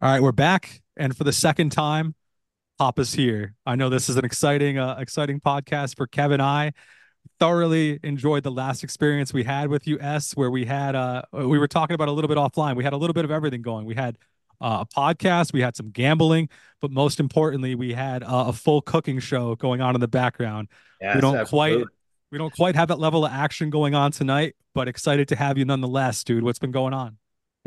All right, we're back, and for the second time, Papa's here. I know this is an exciting, uh, exciting podcast for Kevin. I thoroughly enjoyed the last experience we had with you, S, where we had, uh, we were talking about a little bit offline. We had a little bit of everything going. We had uh, a podcast, we had some gambling, but most importantly, we had uh, a full cooking show going on in the background. Yes, we don't absolutely. quite, we don't quite have that level of action going on tonight, but excited to have you nonetheless, dude. What's been going on?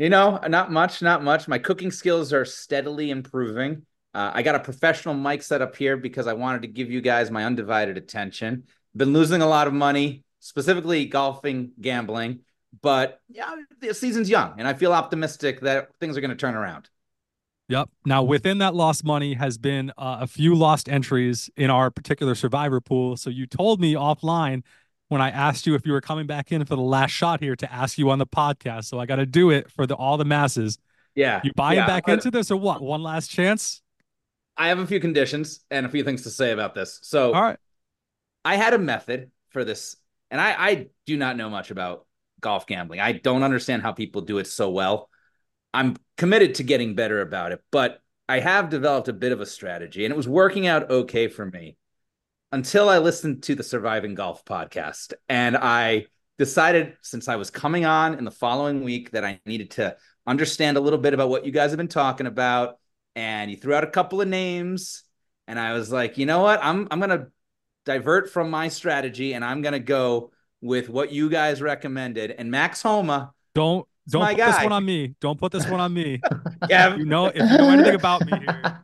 You know, not much, not much. My cooking skills are steadily improving. Uh, I got a professional mic set up here because I wanted to give you guys my undivided attention. Been losing a lot of money, specifically golfing, gambling, but yeah, the season's young, and I feel optimistic that things are going to turn around. Yep. Now, within that lost money has been uh, a few lost entries in our particular survivor pool. So you told me offline when I asked you if you were coming back in for the last shot here to ask you on the podcast. So I got to do it for the all the masses. Yeah. You buying yeah, back into this or what? One last chance? I have a few conditions and a few things to say about this. So, all right. I had a method for this, and I, I do not know much about golf gambling. I don't understand how people do it so well. I'm committed to getting better about it, but I have developed a bit of a strategy, and it was working out okay for me until I listened to the Surviving Golf podcast. And I decided, since I was coming on in the following week, that I needed to understand a little bit about what you guys have been talking about. And you threw out a couple of names. And I was like, you know what? I'm I'm gonna divert from my strategy and I'm gonna go with what you guys recommended. And Max Homa. Don't don't put guy. this one on me. Don't put this one on me. yeah. You know, if you know anything about me here.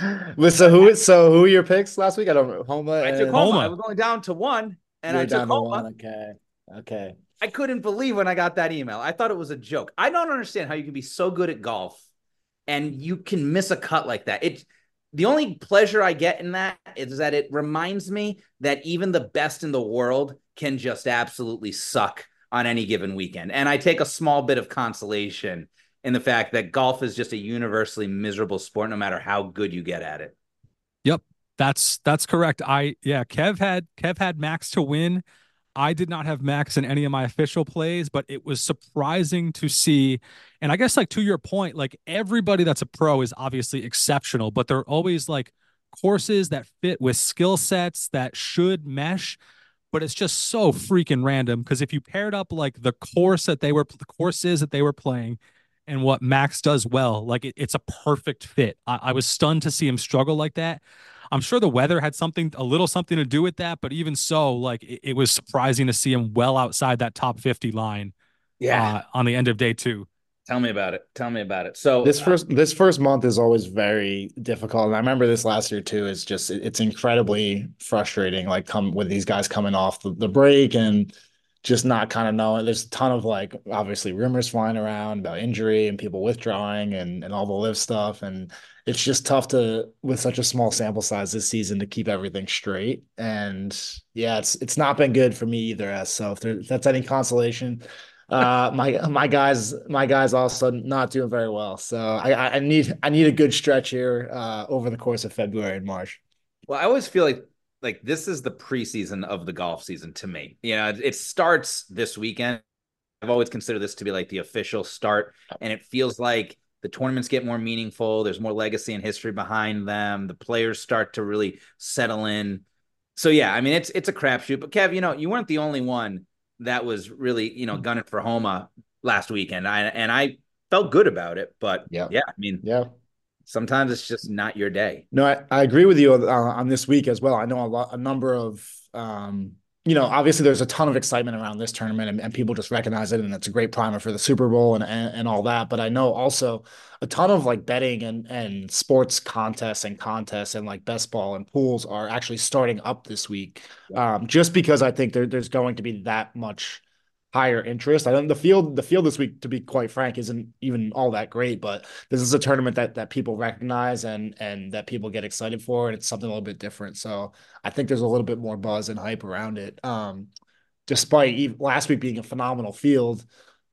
so who so who are your picks last week? I don't Homa. I took Homa. Homa. I was going down to one, and You're I took Homa. Okay. Okay. I couldn't believe when I got that email. I thought it was a joke. I don't understand how you can be so good at golf and you can miss a cut like that. It the only pleasure I get in that is that it reminds me that even the best in the world can just absolutely suck on any given weekend. And I take a small bit of consolation in the fact that golf is just a universally miserable sport no matter how good you get at it. Yep. That's that's correct. I yeah, Kev had Kev had Max to win. I did not have Max in any of my official plays, but it was surprising to see. And I guess like to your point, like everybody that's a pro is obviously exceptional, but they're always like courses that fit with skill sets that should mesh but it's just so freaking random because if you paired up like the course that they were the courses that they were playing and what Max does well, like it, it's a perfect fit. I, I, was stunned to see him struggle like that. I'm sure the weather had something, a little something to do with that, but even so, like it, it was surprising to see him well outside that top 50 line. Yeah, uh, on the end of day two. Tell me about it. Tell me about it. So this first uh, this first month is always very difficult, and I remember this last year too. Is just it's incredibly frustrating. Like come with these guys coming off the, the break and just not kind of knowing. There's a ton of like obviously rumors flying around about injury and people withdrawing and and all the live stuff, and it's just tough to with such a small sample size this season to keep everything straight. And yeah, it's it's not been good for me either. As so, if, there, if that's any consolation uh, my my guys my guys also not doing very well. So I, I need I need a good stretch here uh, over the course of February and March. Well, I always feel like like this is the preseason of the golf season to me. You know, it starts this weekend. I've always considered this to be like the official start, and it feels like the tournaments get more meaningful. There's more legacy and history behind them. The players start to really settle in. So yeah, I mean it's it's a crapshoot. But Kev, you know, you weren't the only one that was really you know mm-hmm. gunning for Homa last weekend. I and I felt good about it, but yeah, yeah, I mean, yeah. Sometimes it's just not your day. No, I, I agree with you on, on this week as well. I know a lot, a number of um, you know, obviously there's a ton of excitement around this tournament and, and, people just recognize it and it's a great primer for the Super Bowl and, and, and all that. But I know also a ton of like betting and and sports contests and contests and like best ball and pools are actually starting up this week. Um, just because I think there, there's going to be that much higher interest. I don't the field the field this week, to be quite frank, isn't even all that great, but this is a tournament that that people recognize and and that people get excited for, and it's something a little bit different. So I think there's a little bit more buzz and hype around it. Um, despite last week being a phenomenal field.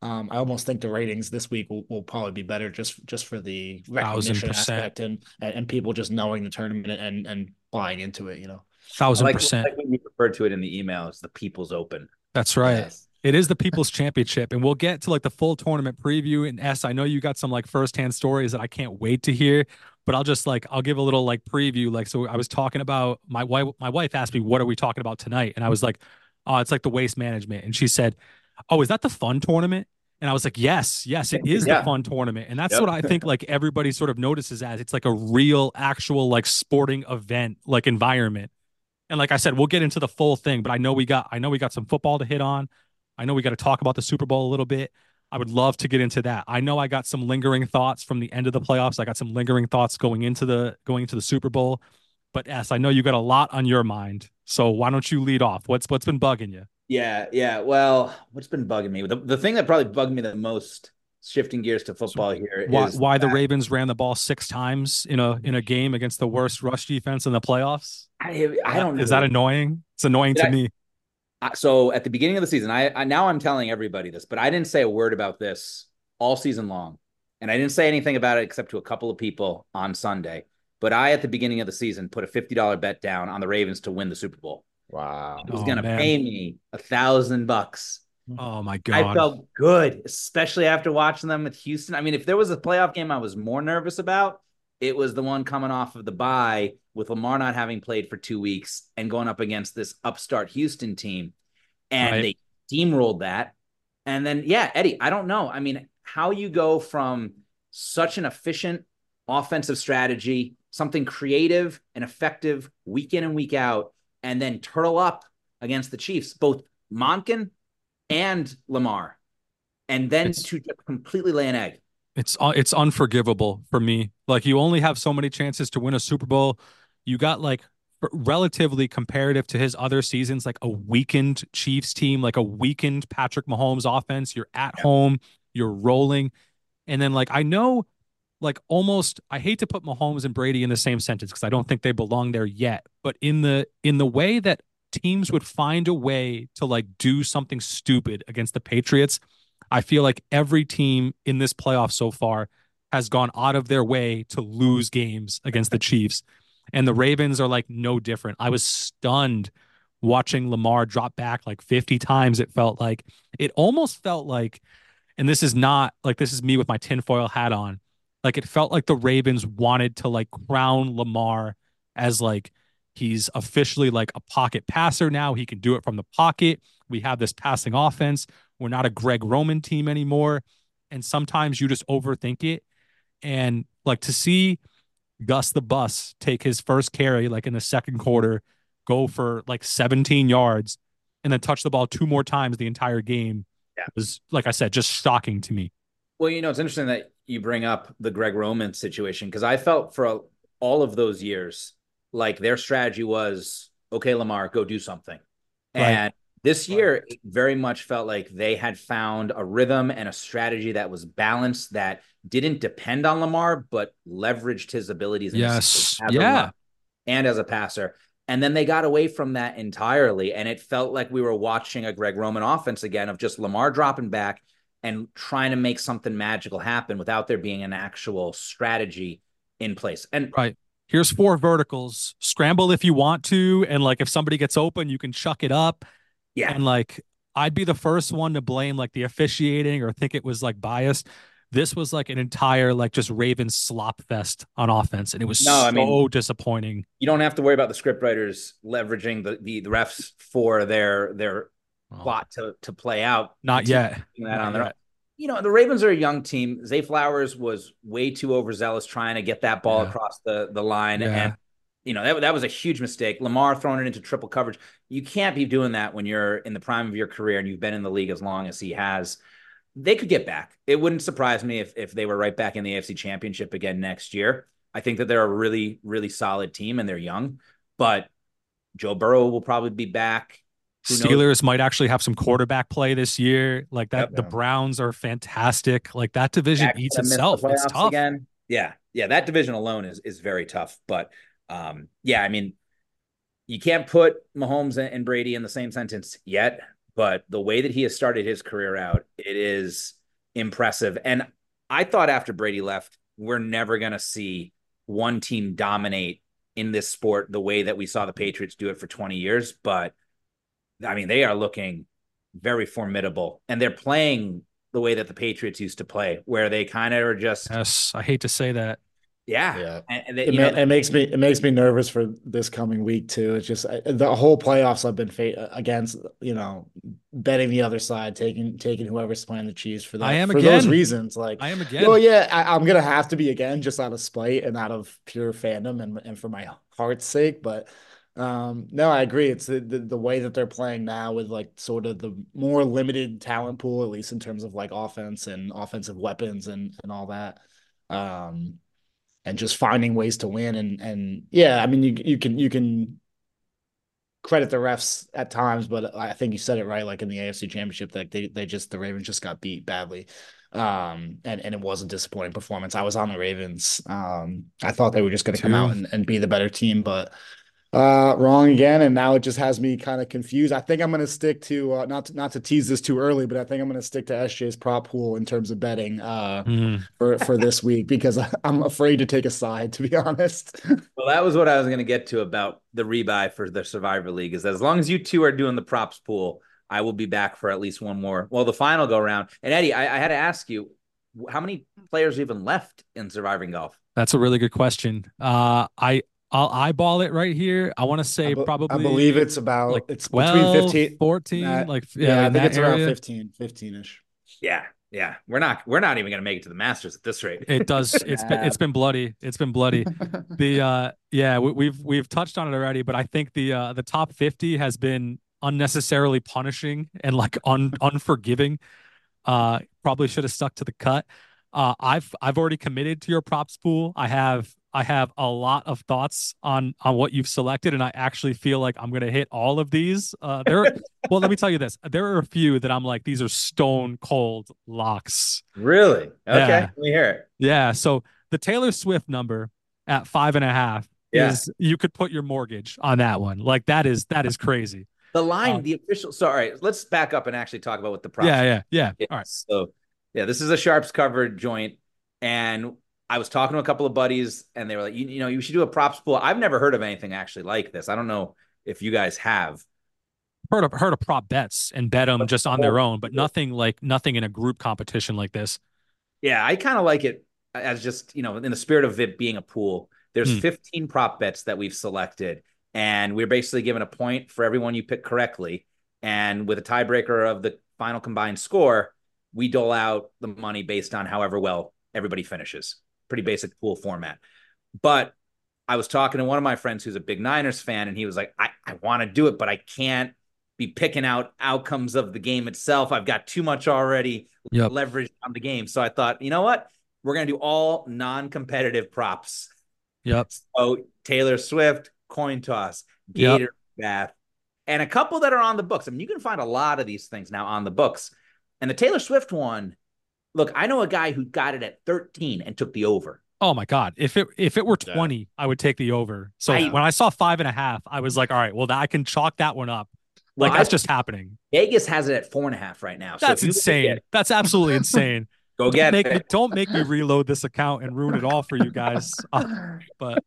Um, I almost think the ratings this week will, will probably be better just just for the recognition aspect and, and, and people just knowing the tournament and and buying into it. You know, thousand like, percent. Like when you referred to it in the email as the People's Open. That's right. Yes. It is the People's Championship, and we'll get to like the full tournament preview. And S, I know you got some like firsthand stories that I can't wait to hear. But I'll just like I'll give a little like preview. Like so, I was talking about my wife. My wife asked me, "What are we talking about tonight?" And I was like, "Oh, it's like the waste management." And she said, "Oh, is that the fun tournament?" And I was like, yes, yes, it is yeah. the fun tournament. And that's yep. what I think like everybody sort of notices as it's like a real, actual like sporting event, like environment. And like I said, we'll get into the full thing, but I know we got I know we got some football to hit on. I know we got to talk about the Super Bowl a little bit. I would love to get into that. I know I got some lingering thoughts from the end of the playoffs. I got some lingering thoughts going into the going into the Super Bowl. But S, I know you got a lot on your mind. So why don't you lead off? What's what's been bugging you? Yeah, yeah. Well, what's been bugging me? The, the thing that probably bugged me the most, shifting gears to football here, why, why the Ravens ran the ball six times in a in a game against the worst rush defense in the playoffs. I, I don't. Know. Is that annoying? It's annoying Did to I, me. I, so at the beginning of the season, I, I now I'm telling everybody this, but I didn't say a word about this all season long, and I didn't say anything about it except to a couple of people on Sunday. But I, at the beginning of the season, put a fifty dollar bet down on the Ravens to win the Super Bowl. Wow. He was oh, going to pay me a thousand bucks. Oh my God. I felt good, especially after watching them with Houston. I mean, if there was a playoff game I was more nervous about, it was the one coming off of the bye with Lamar not having played for two weeks and going up against this upstart Houston team. And right. they steamrolled that. And then, yeah, Eddie, I don't know. I mean, how you go from such an efficient offensive strategy, something creative and effective week in and week out, and then turtle up against the Chiefs, both Monken and Lamar, and then it's, to completely lay an egg. It's uh, it's unforgivable for me. Like you only have so many chances to win a Super Bowl. You got like relatively comparative to his other seasons, like a weakened Chiefs team, like a weakened Patrick Mahomes offense. You're at yeah. home, you're rolling, and then like I know like almost I hate to put Mahomes and Brady in the same sentence because I don't think they belong there yet. But in the in the way that teams would find a way to like do something stupid against the Patriots, I feel like every team in this playoff so far has gone out of their way to lose games against the Chiefs. And the Ravens are like no different. I was stunned watching Lamar drop back like 50 times. It felt like it almost felt like, and this is not like this is me with my tinfoil hat on like it felt like the Ravens wanted to like crown Lamar as like he's officially like a pocket passer now. He can do it from the pocket. We have this passing offense. We're not a Greg Roman team anymore. And sometimes you just overthink it. And like to see Gus the Bus take his first carry like in the second quarter, go for like 17 yards, and then touch the ball two more times the entire game yeah. was, like I said, just shocking to me. Well, you know, it's interesting that you bring up the Greg Roman situation because I felt for all of those years like their strategy was okay, Lamar, go do something. Right. And this year, it very much felt like they had found a rhythm and a strategy that was balanced that didn't depend on Lamar, but leveraged his abilities. Yes. yeah. And as a passer. And then they got away from that entirely. And it felt like we were watching a Greg Roman offense again of just Lamar dropping back and trying to make something magical happen without there being an actual strategy in place. And right. Here's four verticals. Scramble if you want to. And like if somebody gets open, you can chuck it up. Yeah. And like I'd be the first one to blame like the officiating or think it was like biased. This was like an entire like just Ravens slop fest on offense, and it was no, so I mean, disappointing. You don't have to worry about the script writers leveraging the, the, the refs for their their oh. plot to to play out. Not yet. That on their You know, the Ravens are a young team. Zay Flowers was way too overzealous trying to get that ball yeah. across the the line, yeah. and you know that that was a huge mistake. Lamar throwing it into triple coverage. You can't be doing that when you're in the prime of your career and you've been in the league as long as he has. They could get back. It wouldn't surprise me if if they were right back in the AFC Championship again next year. I think that they're a really really solid team and they're young, but Joe Burrow will probably be back. Steelers might actually have some quarterback play this year. Like that, yep, the. Browns are fantastic. Like that division Back eats itself. It's tough. Again. Yeah, yeah, that division alone is is very tough. But um, yeah, I mean, you can't put Mahomes and Brady in the same sentence yet. But the way that he has started his career out, it is impressive. And I thought after Brady left, we're never going to see one team dominate in this sport the way that we saw the Patriots do it for 20 years. But I mean, they are looking very formidable, and they're playing the way that the Patriots used to play, where they kind of are just. Yes, I hate to say that. Yeah, Yeah. And they, It, you ma- know, it makes me it makes me nervous for this coming week too. It's just I- the whole playoffs I've been fa- against, you know, betting the other side, taking taking whoever's playing the Chiefs for that. I am for those reasons. Like, I am again. well, yeah, I, I'm gonna have to be again, just out of spite and out of pure fandom and and for my heart's sake. But um, no, I agree. It's the, the the way that they're playing now with like sort of the more limited talent pool, at least in terms of like offense and offensive weapons and and all that. Um, and just finding ways to win and and yeah, I mean you you can you can credit the refs at times, but I think you said it right. Like in the AFC Championship, like they they just the Ravens just got beat badly, um, and and it was a disappointing performance. I was on the Ravens. Um, I thought they were just going to come out and, and be the better team, but uh, wrong again, and now it just has me kind of confused. I think I'm going to stick to uh, not to, not to tease this too early, but I think I'm going to stick to SJ's prop pool in terms of betting. Uh, Mhm. for for this week because I- I'm afraid to take a side, to be honest. well, that was what I was going to get to about the rebuy for the Survivor League. Is that as long as you two are doing the props pool, I will be back for at least one more. Well, the final go round. And Eddie, I, I had to ask you, how many players even left in Surviving Golf? That's a really good question. Uh, I I'll eyeball it right here. I want to say I, be- probably I believe it's about like it's 12, between 15 14, Nah, like yeah, yeah, I think that it's around 15 15ish. Yeah, yeah. We're not we're not even going to make it to the Masters at this rate. It does. It's been it's been bloody. It's been bloody. The uh yeah, we, we've we've touched on it already, but I think the uh the top 50 has been unnecessarily punishing and like un unforgiving. Uh probably should have stuck to the cut. Uh I've I've already committed to your props pool. I have I have a lot of thoughts on on what you've selected and I actually feel like I'm going to hit all of these. Uh there well, let me tell you this. There are a few that I'm like these are stone cold locks. Really? Okay. Yeah. Let me hear it. Yeah. So the Taylor Swift number at five and a half Yeah. is you could put your mortgage on that one. Like that is that is crazy. The line, Um, the official. Sorry, let's back up and actually talk about what the props. Yeah, yeah, yeah. Yeah, All right. So, yeah, this is a sharps covered joint, and I was talking to a couple of buddies, and they were like, you, you know, you should do a props pool. I've never heard of anything actually like this. I don't know if you guys have. Heard of heard of prop bets and bet them just on their own, but nothing like nothing in a group competition like this. Yeah, I kind of like it as just, you know, in the spirit of it being a pool. There's Hmm. 15 prop bets that we've selected, and we're basically given a point for everyone you pick correctly. And with a tiebreaker of the final combined score, we dole out the money based on however well everybody finishes. Pretty basic pool format. But I was talking to one of my friends who's a big Niners fan, and he was like, I, I want to do it, but I can't be picking out outcomes of the game itself. I've got too much already Yep. leverage on the game. So I thought, you know what? We're going to do all non competitive props. Yep. So Taylor Swift, coin toss, Yep. Gator bath, and a couple that are on the books. I mean, you can find a lot of these things now on the books. And the Taylor Swift one, look, I know a guy who got it at 13 and took the over. Oh my God. If it if it were Yeah. 20, I would take the over. So I- when I saw five and a half, I was like, all right, well, I can chalk that one up. Well, Like that's I- just happening. Vegas has it at four and a half right now. That's if you look at insane. That's absolutely insane. Go Don't get make it. me, don't make me reload this account and ruin it all for you guys. Uh, but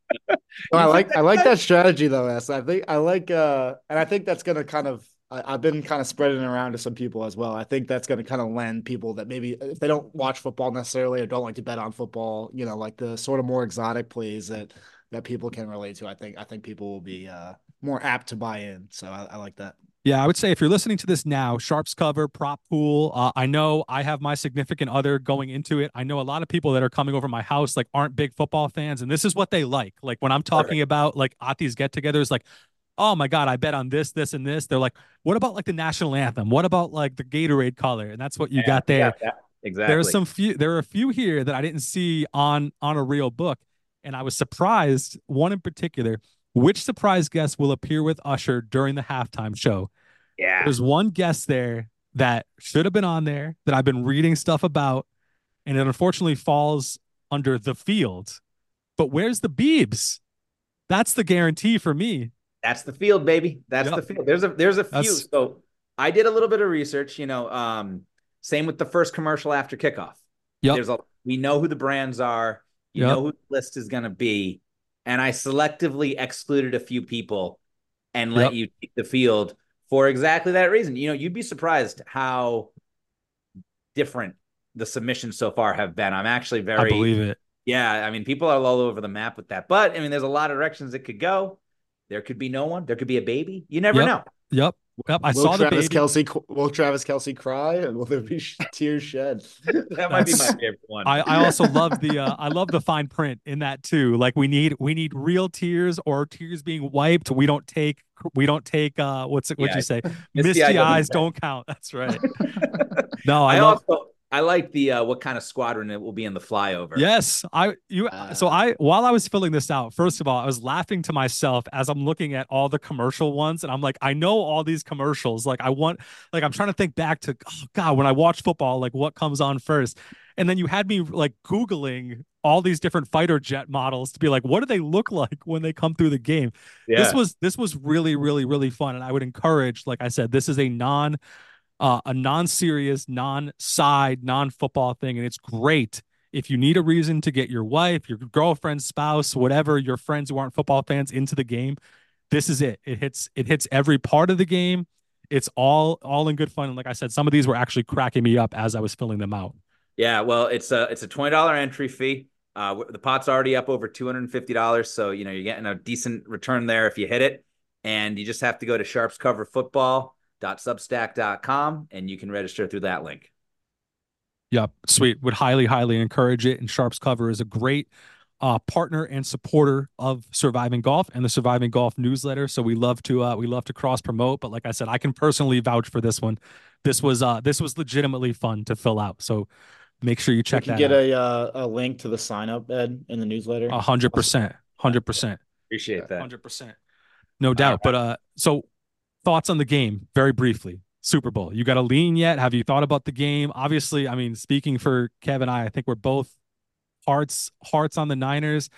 No, I like I like that strategy though, S. I think I like uh and I think that's gonna kind of I, I've been kind of spreading it around to some people as well. I think that's gonna kind of lend people that maybe if they don't watch football necessarily or don't like to bet on football, you know, like the sort of more exotic plays that that people can relate to. I think I think people will be uh more apt to buy in. So I, I like that. Yeah, I would say if you're listening to this now, Sharps cover, prop pool. Uh, I know I have my significant other going into it. I know a lot of people that are coming over my house like aren't big football fans, and this is what they like. Like when I'm talking about like at these get-togethers, like, oh my god, I bet on this, this, and this. They're like, what about like the national anthem? What about like the Gatorade color? And that's what you got there. Yeah, exactly. There are some few. There are a few here that I didn't see on on a real book, and I was surprised. One in particular. Which surprise guest will appear with Usher during the halftime show? yeah. There's one guest there that should have been on there that I've been reading stuff about, and it unfortunately falls under the field. But where's the Beebs? That's the guarantee for me. That's the field, baby. That's Yep. the field. There's a there's a few. That's- So I did a little bit of research. You know, um, same with the first commercial after kickoff. Yep. There's a we know who the brands are. You Yep. know who the list is going to be, and I selectively excluded a few people and let Yep. you take the field for exactly that reason. You know, you'd be surprised how different the submissions so far have been. I'm actually very I believe it. Yeah, I mean, people are all over the map with that. But I mean, there's a lot of directions it could go. There could be no one. There could be a baby. You never Yep. know. Yep. Yep. I will saw the Travis baby. Kelsey will Travis Kelsey cry and will there be sh- tears shed? That might be my favorite one. I, I also love the uh, I love the fine print in that too. Like we need we need real tears or tears being wiped. We don't take we don't take uh what's it what Yeah, you say? Misty Misty, eyes don't count. That's right. No, I, I love also I like the uh, what kind of squadron it will be in the flyover. Yes, I you so Uh, I while I was filling this out, first of all, I was laughing to myself as I'm looking at all the commercial ones and I'm like, I know all these commercials. Like I want like I'm trying to think back to oh god, when I watch football, like what comes on first. And then you had me like googling all these different fighter jet models to be like, what do they look like when they come through the game? Yeah. This was this was really really really fun and I would encourage like I said, this is a non uh, a non-serious, non-side, non-football thing, and it's great if you need a reason to get your wife, your girlfriend, spouse, whatever, your friends who aren't football fans into the game. This is it. It hits it hits every part of the game. It's all all in good fun. And like I said, some of these were actually cracking me up as I was filling them out. Yeah, well, it's a it's a twenty dollar entry fee. Uh, the pot's already up over two hundred and fifty dollars, so you know you're getting a decent return there if you hit it. And you just have to go to sharpscoverfootball.substack.com and you can register through that link. Yep, sweet. Would highly, highly encourage it. And Sharps Cover is a great uh, partner and supporter of Surviving Golf and the Surviving Golf newsletter. So we love to uh, we love to cross promote. But like I said, I can personally vouch for this one. This was uh this was legitimately fun to fill out. So make sure you We check can that get out. a uh, a link to the sign up Ed in the newsletter. A hundred percent, hundred percent, Appreciate that. hundred percent, no doubt. But uh, so thoughts on the game, very briefly. Super Bowl. You got a lean yet? Have you thought about the game? Obviously, I mean, speaking for Kevin, I, I think we're both hearts hearts on the Niners.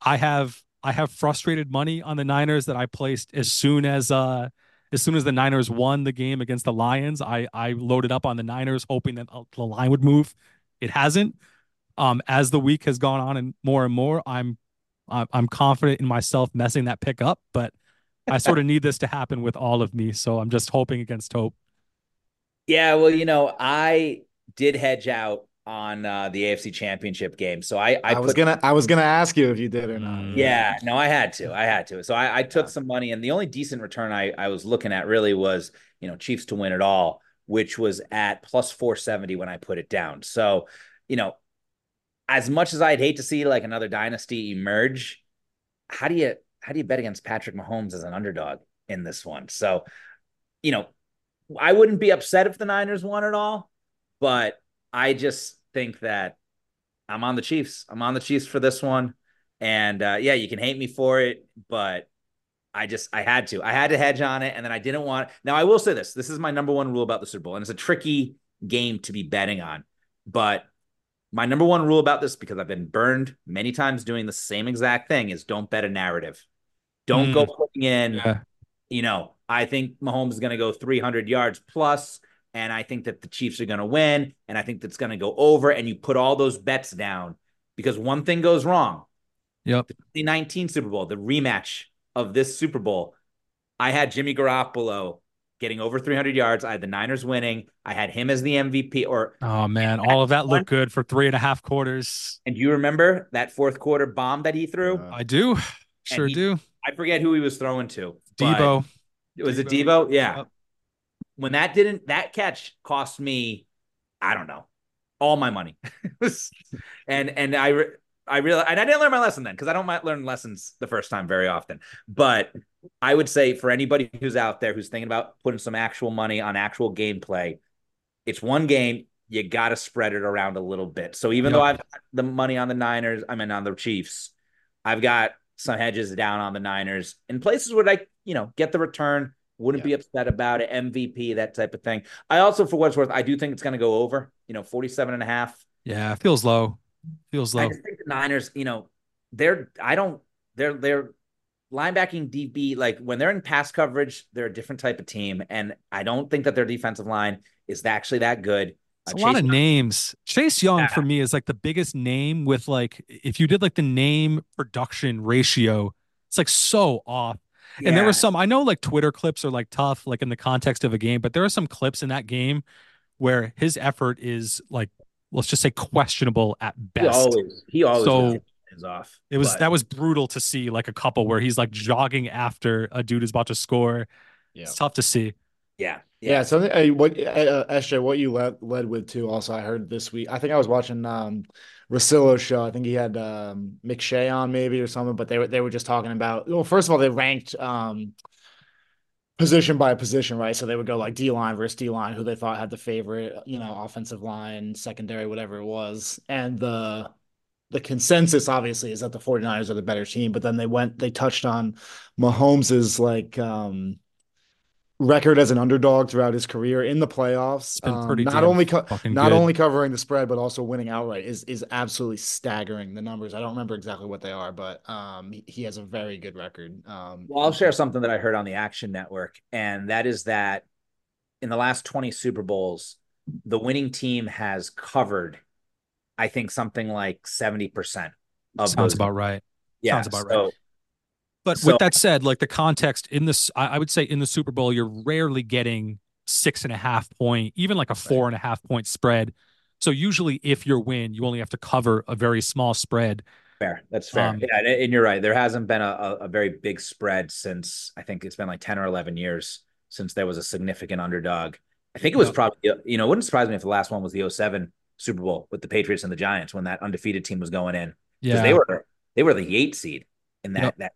I have I have frustrated money on the Niners that I placed as soon as uh as soon as the Niners won the game against the Lions. I I loaded up on the Niners hoping that uh, the line would move. It hasn't. Um, as the week has gone on and more and more, I'm I'm confident in myself messing that pick up, but I sort of need this to happen with all of me. So I'm just hoping against hope. Yeah, well, you know, I did hedge out on uh, the AFC Championship game, so I I, I, was put gonna I was gonna ask you if you did or not. Mm. Yeah, no, I had to. I had to. So I, I took Yeah. some money, and the only decent return I, I was looking at really was, you know, Chiefs to win it all, which was at plus 470 when I put it down. So, you know, as much as I'd hate to see like another dynasty emerge, how do you how do you bet against Patrick Mahomes as an underdog in this one? So, you know, I wouldn't be upset if the Niners won at all, but I just think that I'm on the Chiefs. I'm on the Chiefs for this one. And uh, yeah, you can hate me for it, but I just I had to. I had to hedge on it, and then I didn't want. Now I will say this: this is my number one rule about the Super Bowl, and it's a tricky game to be betting on. But my number one rule about this, because I've been burned many times doing the same exact thing, is don't bet a narrative. Don't go putting in Yeah. you know, I think Mahomes is going to go 300 yards plus, and I think that the Chiefs are going to win, and I think that's going to go over. And you put all those bets down because one thing goes wrong. Yep. The 2019 Super Bowl, the rematch of this Super Bowl, I had Jimmy Garoppolo getting over 300 yards. I had the Niners winning. I had him as the MVP. Or Oh man, all of that looked good for three and a half quarters. and do you remember that fourth quarter bomb that he threw? Uh, I do, sure he- do. I forget who he was throwing to. but- Deebo. Was it Deebo. Deebo? Yeah. Yep. When that didn't that catch cost me, I don't know, all my money. and and I I realized and I didn't learn my lesson then because I don't learn lessons the first time very often. But I would say for anybody who's out there who's thinking about putting some actual money on actual gameplay, it's one game. You got to spread it around a little bit. So even Yep. though I've got the money on the Niners, I mean on the Chiefs, I've got some hedges down on the Niners in places where I, you know, get the return, wouldn't Yeah. be upset about it, MVP, that type of thing. I also, for what's worth, I do think it's going to go over, you know, 47 and a half. Yeah, feels low. Feels low. I just think the Niners, you know, they're, I don't, they're, they're linebacking DB, like when they're in pass coverage, they're a different type of team. And I don't think that their defensive line is actually that good. A lot of names. Chase Young Yeah. for me is like the biggest name with like if you did like the name production ratio, it's like so off. And there were some, I know like Twitter clips are like tough, like in the context of a game, but there are some clips in that game where his effort is like, let's just say questionable at He best. always he always So, gets his hands off. It was but- that was brutal to see, like a couple where he's like jogging after a dude is about to score. Yeah. It's tough to see. Yeah Yeah, so uh, what uh, SJ, what you led led with too. Also, I heard this week. I think I was watching um Rosillo's show. I think he had um McShay on maybe or something, but they were they were just talking about. Well, first of all, they ranked um position by position, right? So they would go like D line versus D line, who they thought had the favorite, you know, offensive line, secondary, whatever it was, and the the consensus obviously is that the 49ers are the better team, but then they went they touched on Mahomes's like um record as an underdog throughout his career in the playoffs. It's been Um, not only co- not good. only covering the spread but also winning outright is is absolutely staggering. The numbers I don't remember exactly what they are, but um he, he has a very good record. Um Well, I'll share something that I heard on the Action Network, and that is that in the last 20 Super Bowls, the winning team has covered, I think, something like 70% of Sounds those. about right. yeah, sounds about so, But So- with that said, like the context in this, I, would say in the Super Bowl, you're rarely getting six and a half point, even like a four and a half point spread. So usually, if you're win, you only have to cover a very small spread. Fair. That's fair. Um, yeah, and, you're right. There hasn't been a, a, very big spread since I think it's been like 10 or 11 years since there was a significant underdog. I think it was probably, you know, it wouldn't surprise me if the last one was the 07 Super Bowl with the Patriots and the Giants when that undefeated team was going in. Because Yeah, they were they were the eight seed in that Yep. that.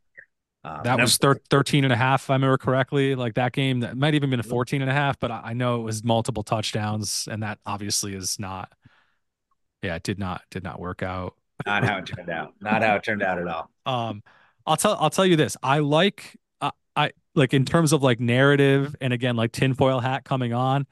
Um, that was thir- 13 and a half, if I remember correctly. Like that game, that might even been a 14 and a half, but I, I know it was multiple touchdowns, and that obviously is not. Yeah, it did not did not work out. not how it turned out. Not how it turned out at all. Um, I'll tell I'll tell you this. I like uh, I like in terms of like narrative and again like tinfoil hat coming on.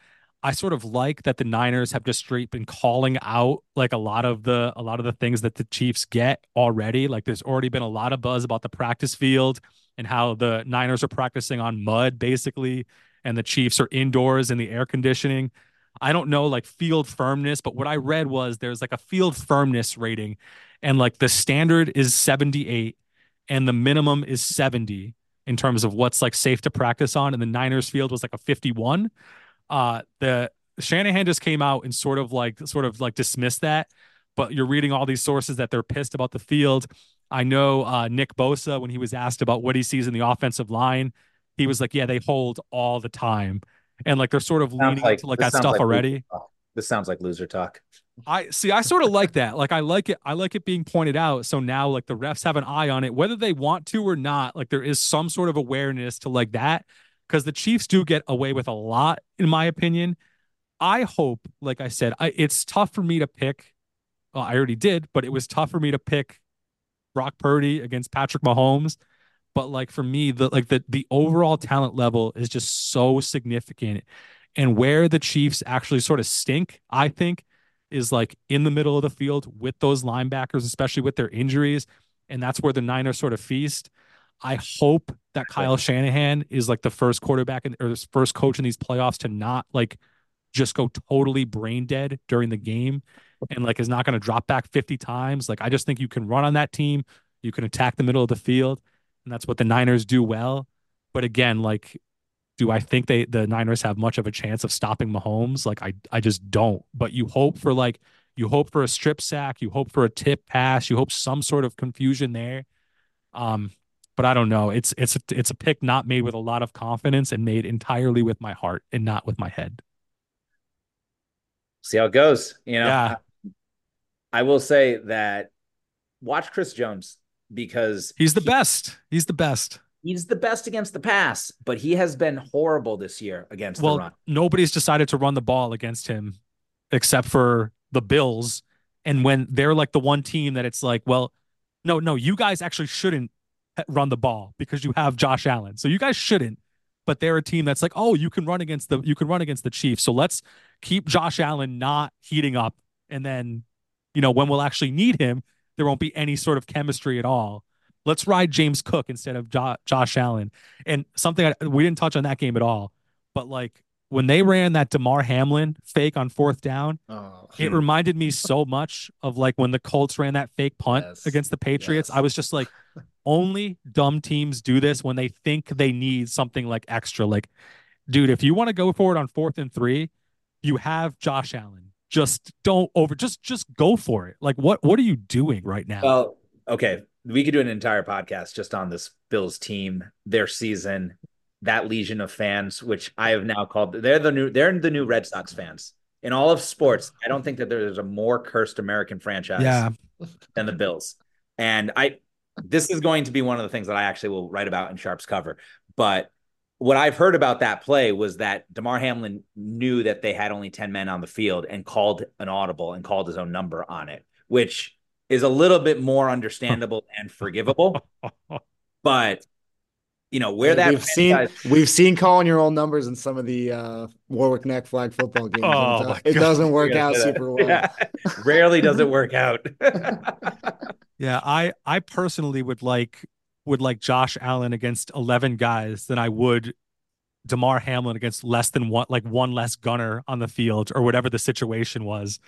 I sort of like that the Niners have just straight been calling out like a lot of the a lot of the things that the Chiefs get already. Like there's already been a lot of buzz about the practice field and how the Niners are practicing on mud basically, and the Chiefs are indoors in the air conditioning. I don't know like field firmness, but what I read was there's like a field firmness rating, and like the standard is 78 and the minimum is 70 in terms of what's like safe to practice on. And the Niners field was like a 51. Uh, the Shanahan just came out and sort of like sort of like dismissed that. But you're reading all these sources that they're pissed about the field. I know uh, Nick Bosa when he was asked about what he sees in the offensive line, he was like, "Yeah, they hold all the time," and like they're sort of Sounds leaning like, into like that stuff like already. This sounds like loser talk. I see. I sort of like that. Like I like it. I like it being pointed out. So now, like the refs have an eye on it, whether they want to or not. Like there is some sort of awareness to like that, because the Chiefs do get away with a lot, in my opinion. I hope, like I said, I, it's tough for me to pick. Well, I already did, but it was tough for me to pick Brock Purdy against Patrick Mahomes. But like for me, the like the the overall talent level is just so significant, and where the Chiefs actually sort of stink, I think, is like in the middle of the field with those linebackers, especially with their injuries. And that's where the Niners sort of feast. I hope that Kyle Shanahan is like the first quarterback in, or the first coach in these playoffs to not like just go totally brain dead during the game and like is not going to drop back 50 times. Like I just think you can run on that team, you can attack the middle of the field, and that's what the Niners do well. But again, like do I think they the Niners have much of a chance of stopping Mahomes? Like I I just don't. But you hope for like you hope for a strip sack, you hope for a tip pass, you hope some sort of confusion there. Um, but I don't know. It's it's a, it's a pick not made with a lot of confidence and made entirely with my heart and not with my head. See how it goes. You know, Yeah. I will say that watch Chris Jones because He's the he- best. He's the best. He's the best against the pass, but he has been horrible this year against Well, the run. nobody's decided to run the ball against him except for the Bills. And when they're like the one team that it's like, well, no, no, you guys actually shouldn't run the ball because you have Josh Allen. So you guys shouldn't. But they're a team that's like, oh, you can run against the you can run against the Chiefs. So let's keep Josh Allen not heating up. And then, you know, when we'll actually need him, there won't be any sort of chemistry at all. Let's ride James Cook instead of jo- Josh Allen. And something I, we didn't touch on that game at all, but like when they ran that Damar Hamlin fake on fourth down, Oh, it reminded me so much of like when the Colts ran that fake punt Yes. against the Patriots. Yes. I was just like, only dumb teams do this when they think they need something like extra. Like, dude, if you want to go forward on fourth and three, you have Josh Allen. Just don't over. Just just go for it. Like, what what are you doing right now? Well, okay, we could do an entire podcast just on this Bills team, their season, that legion of fans, which I have now called they're the new they're the new Red Sox fans. In all of sports, I don't think that there's a more cursed American franchise yeah, than the Bills. And I this is going to be one of the things that I actually will write about in Sharp's cover. But what I've heard about that play was that Damar Hamlin knew that they had only 10 men on the field and called an audible and called his own number on it, which is a little bit more understandable and forgivable. But you know, where that we've seen we've seen calling your own numbers in some of the uh, Warwick Neck flag football games. Oh, it, my it God. doesn't work out yeah. super well. Yeah. rarely does it work out. yeah. I I personally would like would like Josh Allen against eleven guys than I would Damar Hamlin against less than one like one less gunner on the field or whatever the situation was.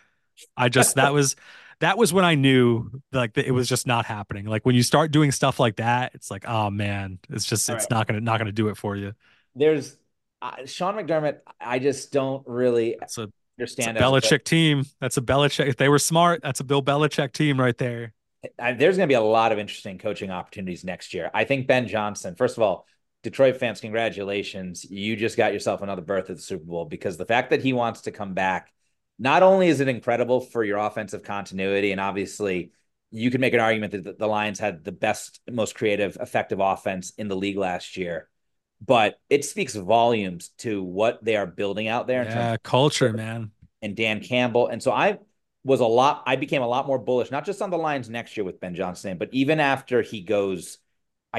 I just that was that was when I knew like that it was just not happening. Like when you start doing stuff like that, it's like, oh man, it's just All it's right. not gonna not gonna do it for you. There's uh, Sean McDermott. I just don't really It's a, understand. as a Belichick team. That's a Belichick. If they were smart, that's a Bill Belichick team right there. I, there's going to be a lot of interesting coaching opportunities next year. I think Ben Johnson, first of all, Detroit fans, congratulations. You just got yourself another berth at the Super Bowl because the fact that he wants to come back, not only is it incredible for your offensive continuity, and obviously you can make an argument that the- Lions had the best, most creative, effective offense in the league last year, but it speaks volumes to what they are building out there in terms Yeah, culture, man. and Dan Campbell. And so I was a lot, I became a lot more bullish, not just on the Lions next year with Ben Johnson, but even after he goes,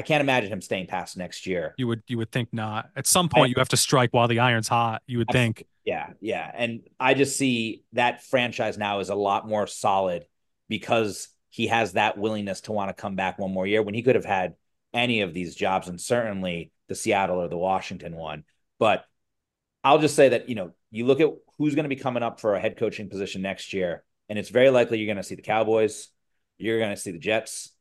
I can't imagine him staying past next year. You would you would think not. At some point, you have to strike while the iron's hot. You would think. Yeah, yeah. And I just see that franchise now is a lot more solid because he has that willingness to want to come back one more year when he could have had any of these jobs and certainly the Seattle or the Washington one. But I'll just say that, you know, you look at who's going to be coming up for a head coaching position next year, and it's very likely you're going to see the Cowboys, you're going to see the Jets,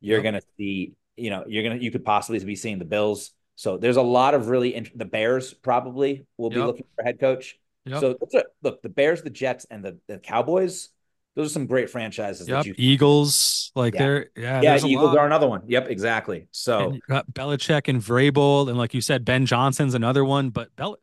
you're Yep. going to see, you know, you're to, you could possibly be seeing the Bills. So there's a lot of really, int- the Bears probably will be looking for head coach. Yep. So those are, look, the Bears, the Jets, and the, the Cowboys, those are some great franchises Yep. that you. Eagles, like Yeah. they're yeah. Yeah, Eagles are another one. Yep, exactly. So And Belichick and Vrabel, and like you said, Ben Johnson's another one. But Bel,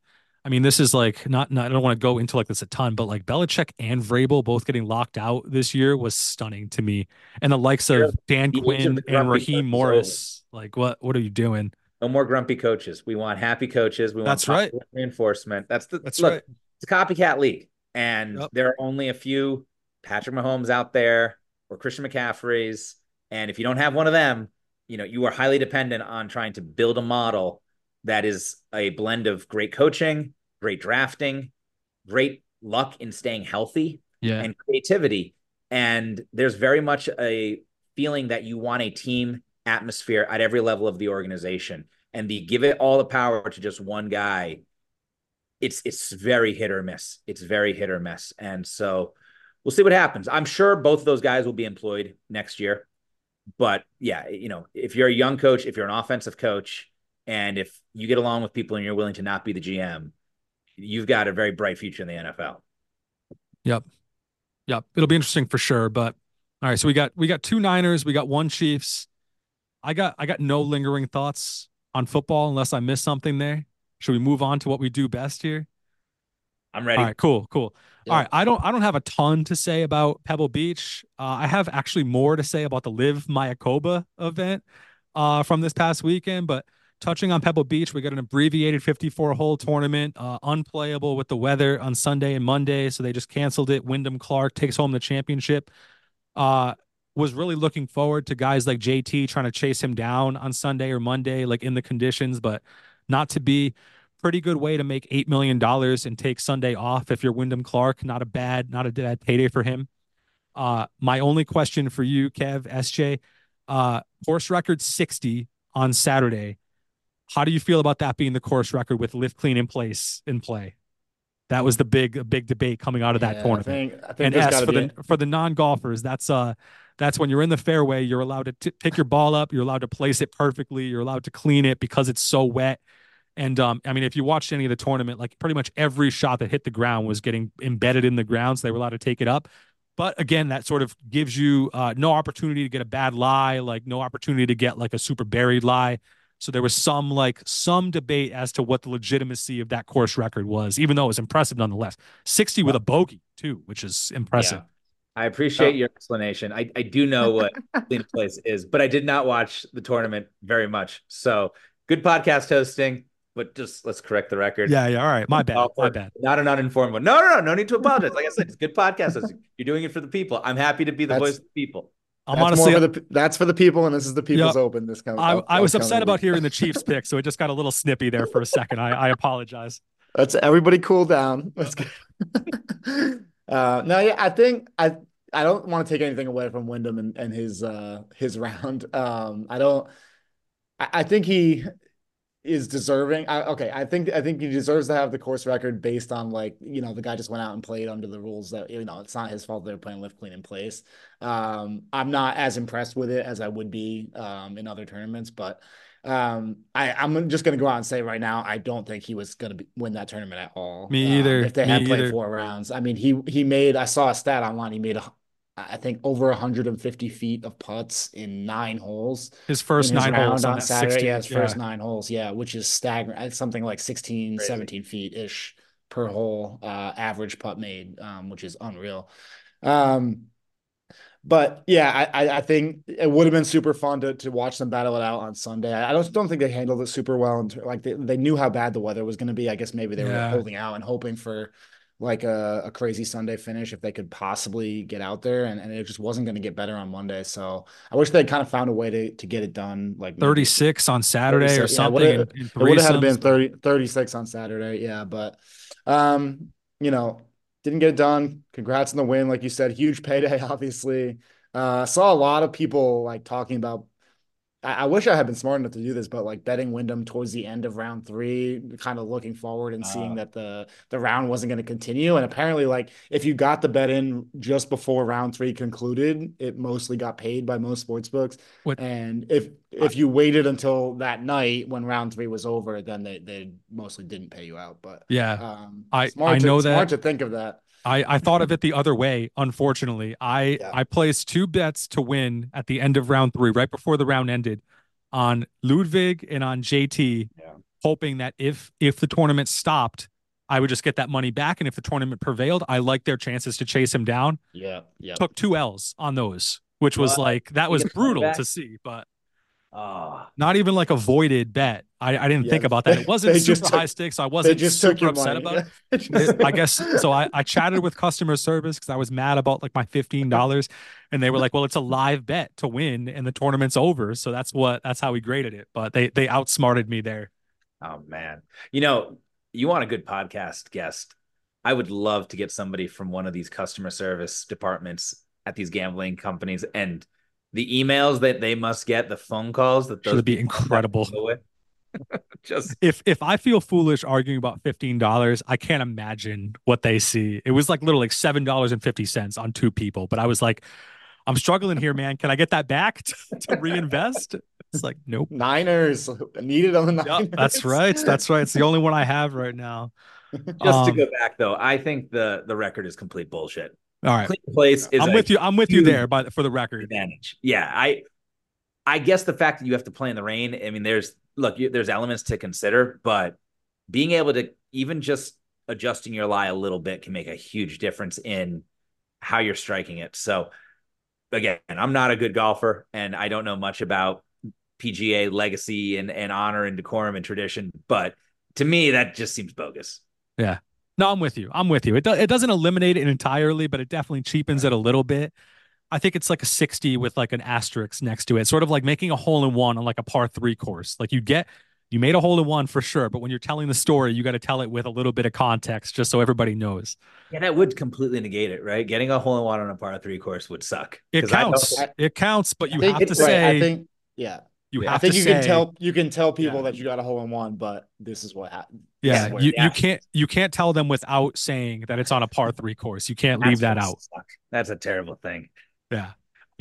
I mean, this is like not, not. I don't want to go into like this a ton, but like Belichick and Vrabel both getting locked out this year was stunning to me. And the likes of Dan Quinn and Raheem Morris, like what what are you doing? no more grumpy coaches. We want happy coaches. We want That's right. reinforcement. That's the That's look, right. It's a copycat league, and Yep. there are only a few Patrick Mahomes out there or Christian McCaffrey's. And if you don't have one of them, you know you are highly dependent on trying to build a model that is a blend of great coaching, great drafting, great luck in staying healthy, Yeah. and creativity. And there's very much a feeling that you want a team atmosphere at every level of the organization. And the give it all the power to just one guy, it's it's very hit or miss. It's very hit or miss. And so we'll see what happens. I'm sure both of those guys will be employed next year. But yeah, you know, if you're a young coach, if you're an offensive coach, and if you get along with people and you're willing to not be the GM, you've got a very bright future in the NFL. Yep. Yep. It'll be interesting for sure. But all right, so we got we got two Niners, we got one Chiefs. I got I got no lingering thoughts on football unless I miss something there. Should we move on to what we do best here? I'm ready. All right, cool, cool. Yeah. All right, I don't I don't have a ton to say about Pebble Beach. Uh, I have actually more to say about the LIV Mayakoba event uh, from this past weekend. But touching on Pebble Beach, we got an abbreviated 54 hole tournament, uh, unplayable with the weather on Sunday and Monday, so they just canceled it. Wyndham Clark takes home the championship. Uh, was really looking forward to guys like JT trying to chase him down on Sunday or Monday, like in the conditions, but not to be pretty good way to make eight million dollars and take Sunday off if you're Wyndham Clark. Not a bad, not a bad payday for him. Uh, my only question for you, Kev, SJ, uh, course record 60 on Saturday. How do you feel about that being the course record with lift clean in place in play? That was the big big debate coming out of that Yeah, tournament. I think, I think and there's S for the for the non golfers, that's uh that's when you're in the fairway, you're allowed to t- pick your ball up, you're allowed to place it perfectly, you're allowed to clean it because it's so wet. And um, I mean, if you watched any of the tournament, like pretty much every shot that hit the ground was getting embedded in the ground, so they were allowed to take it up. But again, that sort of gives you uh, no opportunity to get a bad lie, like no opportunity to get like a super buried lie. So there was some like some debate as to what the legitimacy of that course record was, even though it was impressive nonetheless. 60 with a bogey too, which is impressive. Yeah. I appreciate your explanation. I, I do know what clean place is, but I did not watch the tournament very much. So good podcast hosting, but just let's correct the record. Yeah, yeah. All right. My bad. My bad. Not an uninformed one. No, no, no. No need to apologize. Like I said, it's good podcast. hosting. You're doing it for the people. I'm happy to be the That's- voice of the people. I'm that's honestly for the, that's for the people, and this is the People's Yep. Open. This comes. I, I was upset about hearing the Chiefs pick, so it just got a little snippy there for a second. I, I apologize. Let's everybody cool down. Let's go. uh, no, yeah, I think I I don't want to take anything away from Wyndham and, and his uh his round. Um, I don't. I, I think he is deserving. I, okay, I think I think he deserves to have the course record based on like you know the guy just went out and played under the rules that you know it's not his fault they're playing lift clean in place. Um, I'm not as impressed with it as I would be um in other tournaments, but um, I I'm just gonna go out and say right now I don't think he was gonna be, win that tournament at all. Me um, either. if they had played either. four rounds, I mean he he made I saw a stat online. He made a I think over 150 feet of putts in nine holes His first his nine holes on, on Saturday. 16. yeah, his first nine holes. Yeah, which is staggering. It's something like 16, Crazy. 17 feet ish per hole, uh, average putt made, um, which is unreal. Um, but yeah, I, I, I think it would have been super fun to, to watch them battle it out on Sunday. I, I don't don't think they handled it super well. And like they, they knew how bad the weather was going to be. I guess maybe they Yeah. were holding out and hoping for like a, a crazy Sunday finish if they could possibly get out there, and, and it just wasn't going to get better on Monday. So I wish they'd kind of found a way to to get it done. Like maybe- 36 on Saturday or 36, yeah, something. in it would have been threesomes. 30, 36 on Saturday. Yeah. But, um, you know, didn't get it done. Congrats on the win. Like you said, huge payday, obviously. Uh, saw a lot of people like talking about. I, I wish I had been smart enough to do this, but like betting Wyndham towards the end of round three, kind of looking forward and seeing Uh. that the the round wasn't going to continue. And apparently, like if you got the bet in just before round three concluded, it mostly got paid by most sports books. What- And if if you waited until that night when round three was over, then they they mostly didn't pay you out. But Yeah. um, I- smart I to, know smart that. to think of that. I, I thought of it the other way. Unfortunately, I Yeah. I placed two bets to win at the end of round three, right before the round ended, on Ludvig and on JT, Yeah. hoping that if if the tournament stopped, I would just get that money back, and if the tournament prevailed, I liked their chances to chase him down. Yeah, yeah. Took two L's on those, which was What? like that was get the money brutal to see, but Oh, not even like a voided bet. I, I didn't Yeah, think about that. It wasn't super just took- high stakes, so I wasn't just super upset money. about it. I guess so. I, I chatted with customer service because I was mad about like my fifteen dollars, and they were like, "Well, it's a live bet to win, and the tournament's over, so that's what that's how we graded it." But they they outsmarted me there. oh man. You know, you want a good podcast guest. I would love to get somebody from one of these customer service departments at these gambling companies and the emails that they must get, the phone calls that those Should be people have to incredible. Just If if I feel foolish arguing about fifteen dollars, I can't imagine what they see. It was like literally like seven dollars and fifty cents on two people, but I was like, "I'm struggling here, man. Can I get that back to, to reinvest?" It's like, nope. Niners needed on the Yep, Niners. that's right. That's right. It's the only one I have right now. just Um, to go back though, I think the the record is complete bullshit. All right. Clean place is I'm with you. I'm with you there, by for the record. advantage. Yeah, I I guess the fact that you have to play in the rain, I mean, there's look, you, there's elements to consider, but being able to even just adjusting your lie a little bit can make a huge difference in how you're striking it. So again, I'm not a good golfer and I don't know much about PGA legacy and, and honor and decorum and tradition, but to me that just seems bogus. No, I'm with you. I'm with you. It do, it doesn't eliminate it entirely, but it definitely cheapens it a little bit. I think it's like a 60 with like an asterisk next to it, sort of like making a hole in one on like a par three course. Like you get, you made a hole in one for sure, but when you're telling the story, you got to tell it with a little bit of context just so everybody knows. Yeah, that would completely negate it, right? Getting a hole in one on a par three course would suck. It 'Cause I know- counts. It counts, but you have to it's right. say, I think yeah. you yeah, have I think to you say, can tell you can tell people Yeah. that you got a hole in one, but this is what happened. Yeah, you, yeah. you can't you can't tell them without saying that it's on a par three course. You can't leave that out. suck. That's a terrible thing. Yeah.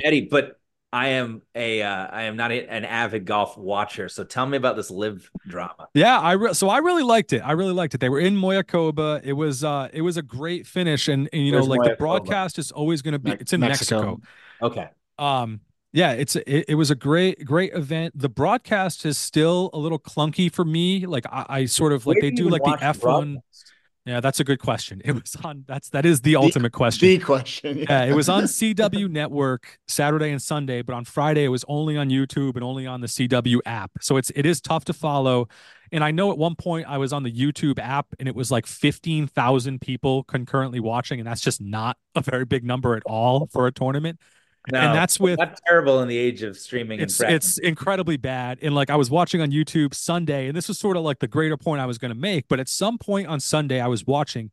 Eddie, but I am a uh, I am not a, an avid golf watcher. So tell me about this live drama. Yeah, I re- so I really liked it. I really liked it. They were in Mayakoba. It was uh it was a great finish and, and you know Where's like the broadcast is always going to be Me- it's in Mexico. Mexico. Okay. Um yeah, it's it, it was a great great event. The broadcast is still a little clunky for me. Like I, I sort of like Where they do like the F1. broadcast? Yeah, that's a good question. It was on that's that is the ultimate question. The question. Yeah, it was on CW Network Saturday and Sunday, but on Friday it was only on YouTube and only on the CW app. So it's it is tough to follow. And I know at one point I was on the YouTube app and it was like 15,000 people concurrently watching and that's just not a very big number at all for a tournament. No, and that's with not terrible in the age of streaming. it's it's incredibly bad and like i was watching on youtube sunday and this was sort of like the greater point i was going to make but at some point on sunday i was watching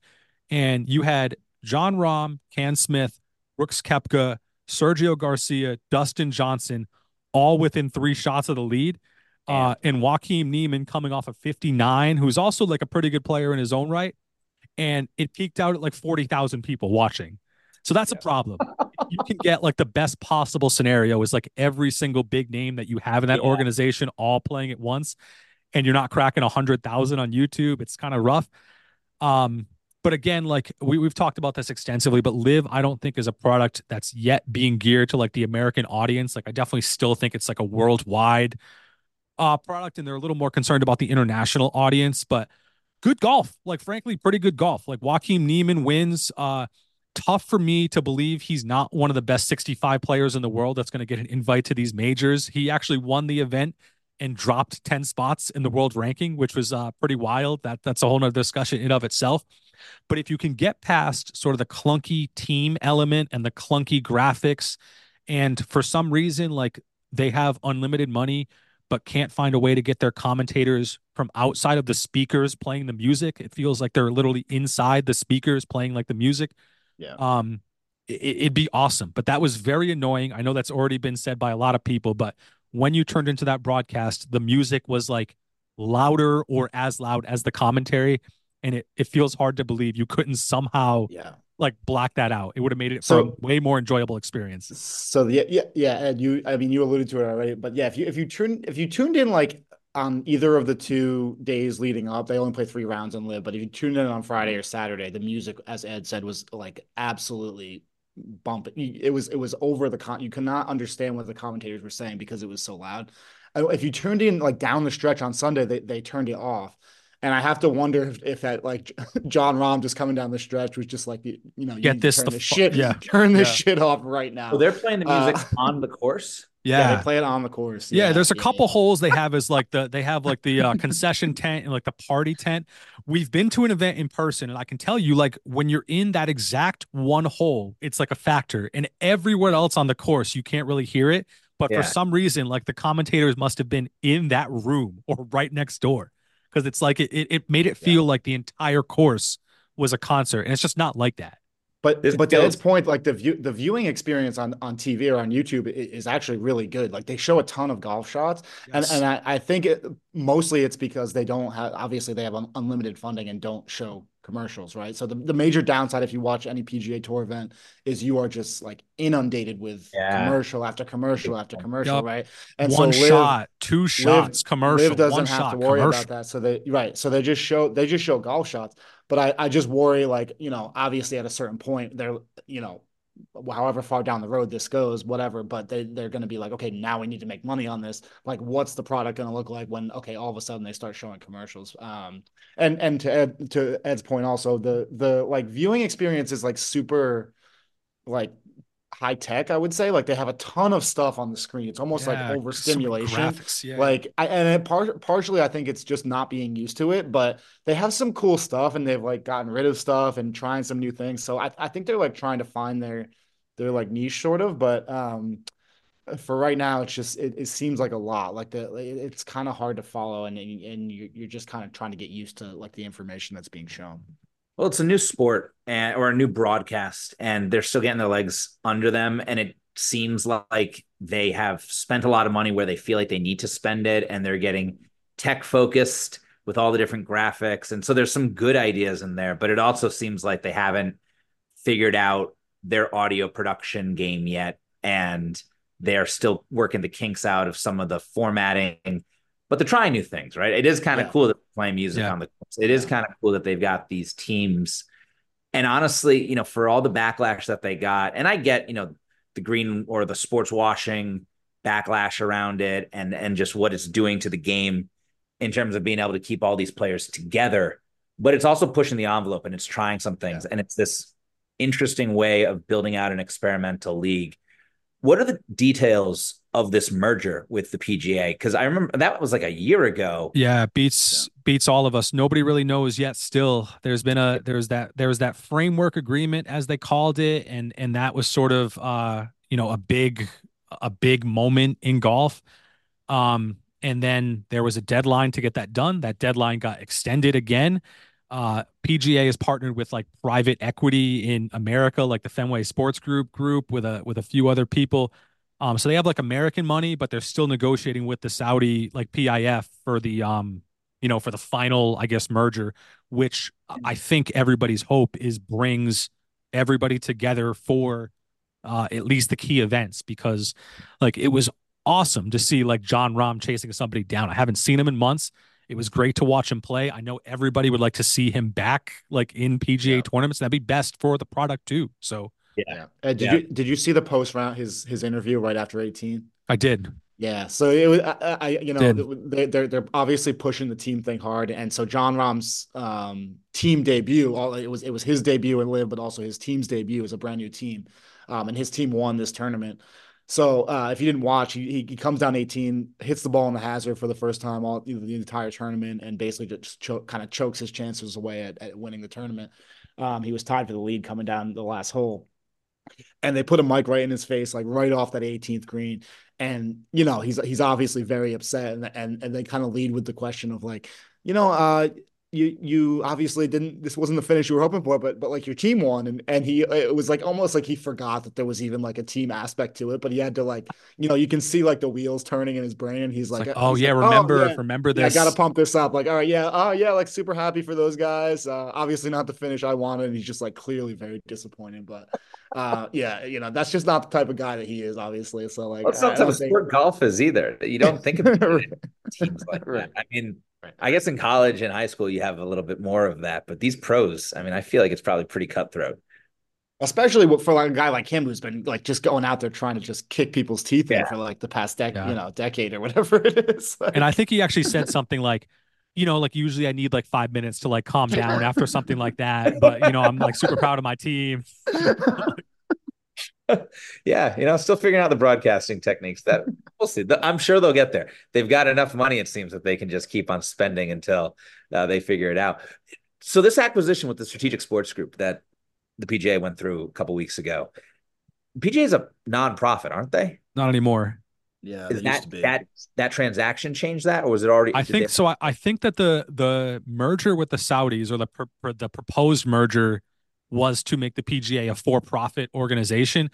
and you had Jon Rahm, Cam Smith Brooks Koepka sergio garcia dustin johnson all within three shots of the lead uh, and Joaquin Niemann coming off of 59, who's also like a pretty good player in his own right. And it peaked out at like 40,000 people watching. So that's a problem. you can get like the best possible scenario is like every single big name that you have in that Yeah. organization all playing at once, and you're not cracking a hundred thousand on YouTube. It's kind of rough. Um, but again, like we, we've talked about this extensively, but LIV, I don't think is a product that's yet being geared to like the American audience. Like I definitely still think it's like a worldwide uh product, and they're a little more concerned about the international audience, but good golf. Like frankly, pretty good golf. Like Joaquin Niemann wins. Uh tough for me to believe he's not one of the best 65 players in the world that's going to get an invite to these majors. He actually won the event and dropped 10 spots in the world ranking, which was uh, pretty wild. That that's a whole nother discussion in of itself. But if you can get past sort of the clunky team element and the clunky graphics, and for some reason, like they have unlimited money, but can't find a way to get their commentators from outside of the speakers playing the music. It feels like they're literally inside the speakers playing like the music Yeah. um it, it'd be awesome but that was very annoying i know that's already been said by a lot of people but when you turned into that broadcast the music was like louder or as loud as the commentary and it, it feels hard to believe you couldn't somehow Yeah. like block that out it would have made it So- for a way more enjoyable experience So yeah, yeah, yeah, Ed, you I mean you alluded to it already, but yeah, if you if you tune if you tuned in like on either of the two days leading up, they only play three rounds and live, but if you tuned in on Friday or Saturday, the music, as Ed said, was like absolutely bumping. It was it was over the con you could not understand what the commentators were saying because it was so loud. If you tuned in like down the stretch on Sunday, they they turned it off. And I have to wonder if, if that like Jon Rahm just coming down the stretch was just like you know you Get need this turn the this fu- shit yeah. turn this Yeah. shit off right now. So they're playing the music Uh, on the course. Yeah, they play it on the course. Yeah, there's a yeah, couple yeah. holes they have is like the they have like the uh, concession tent and like the party tent. We've been to an event in person, and I can tell you, like when you're in that exact one hole, it's like a factor. And everywhere else on the course, you can't really hear it. But Yeah. for some reason, like the commentators must have been in that room or right next door, because it's like it, it it made it feel like the entire course was a concert, and it's just not like that. But This but to goes- Ed's point, like the view the viewing experience on on TV or on YouTube is actually really good. Like they show a ton of golf shots, and and I, I think it, mostly it's because they don't have obviously they have un- unlimited funding and don't show commercials, right? So the, the major downside if you watch any PGA Tour event is you are just like inundated with Yeah. commercial after commercial after commercial, Yup. right? And one so LIV- shot, two shots, commercial, LIV doesn't one have shot, to worry commercial. about that. So they right. So they just show they just show golf shots. But I, I just worry like, you know, obviously at a certain point they're, you know, however far down the road this goes, whatever, but they they're gonna be like, okay, now we need to make money on this. Like what's the product gonna look like when okay, all of a sudden they start showing commercials. Um and and to Ed to Ed's point also, the the like viewing experience is like super like high tech, I would say. Like they have a ton of stuff on the screen. It's almost Yeah, like overstimulation. graphics, yeah. Like, I, and it par- partially, I think it's just not being used to it, but they have some cool stuff and they've like gotten rid of stuff and trying some new things. So I, I think they're like trying to find their, their like niche sort of, but, um, for right now, it's just, it, it seems like a lot like the, it's kind of hard to follow and, and you're, you're just kind of trying to get used to like the information that's being shown. Well, it's a new sport and or a new broadcast, and they're still getting their legs under them. And it seems like they have spent a lot of money where they feel like they need to spend it, and they're getting tech focused with all the different graphics. And so there's some good ideas in there, but it also seems like they haven't figured out their audio production game yet. And they're still working the kinks out of some of the formatting, but they're trying new things, right? It is kind of yeah. cool that they're playing music yeah. on the it is kind of cool that they've got these teams. And honestly, you know, for all the backlash that they got, and I get, you know, the green or the sports washing backlash around it and and just what it's doing to the game in terms of being able to keep all these players together but it's also pushing the envelope and it's trying some things yeah. and it's this interesting way of building out an experimental league what are the details of this merger with the PGA? Because I remember that was like a year ago. Yeah, beats yeah. beats all of us. Nobody really knows yet. Still, there's been a there's that there was that framework agreement as they called it, and and that was sort of uh you know a big a big moment in golf. Um, and then there was a deadline to get that done. That deadline got extended again. Uh, PGA is partnered with like private equity in America, like the Fenway Sports Group group with a with a few other people. Um, so they have like American money, but they're still negotiating with the Saudi like PIF for the um, you know, for the final, I guess, merger, which I think everybody's hope is brings everybody together for uh, at least the key events because like it was awesome to see like Jon Rahm chasing somebody down. I haven't seen him in months. It was great to watch him play. I know everybody would like to see him back like in PGA yeah. tournaments. That'd be best for the product too. So yeah. Uh, did yeah. you did you see the post around his his interview right after 18? I did. Yeah, so it was, I, I you know, they, they're they're obviously pushing the team thing hard, and so Jon Rahm's um, team debut, all it was it was his debut in LIV, but also his team's debut as a brand new team, um, and his team won this tournament. So uh, if you didn't watch, he, he comes down 18, hits the ball in the hazard for the first time all the entire tournament, and basically just cho- kind of chokes his chances away at, at winning the tournament. Um, he was tied for the lead coming down the last hole, and they put a mic right in his face, like right off that 18th green. And you know he's he's obviously very upset, and and and they kind of lead with the question of like, you know, uh, you you obviously didn't this wasn't the finish you were hoping for but but like your team won and and he it was like almost like he forgot that there was even like a team aspect to it but he had to like you know you can see like the wheels turning in his brain and he's like, like oh he's yeah like, remember oh, yeah, remember this yeah, I gotta pump this up like all right yeah oh yeah like super happy for those guys uh obviously not the finish I wanted and he's just like clearly very disappointed but uh yeah you know that's just not the type of guy that he is obviously so like well, it's not type of sport golf is either you don't think about teams like that I mean Right. I guess in college and high school you have a little bit more of that, but these pros, I mean, I feel like it's probably pretty cutthroat. Especially for like a guy like him who's been like just going out there trying to just kick people's teeth yeah. in for like the past decade, yeah. you know, decade or whatever it is. Like... And I think he actually said something like, you know, like usually I need like five minutes to like calm down after something like that. But you know, I'm like super proud of my team. yeah, you know, still figuring out the broadcasting techniques. That we'll see. I'm sure they'll get there. They've got enough money, it seems, that they can just keep on spending until uh, they figure it out. So this acquisition with the Strategic Sports Group that the PGA went through a couple weeks ago, PGA is a nonprofit, aren't they? Not anymore. Yeah, is that that that transaction changed that, or was it already? I think they... so. I, I, think that the the merger with the Saudis or the the proposed merger was to make the PGA a for-profit organization.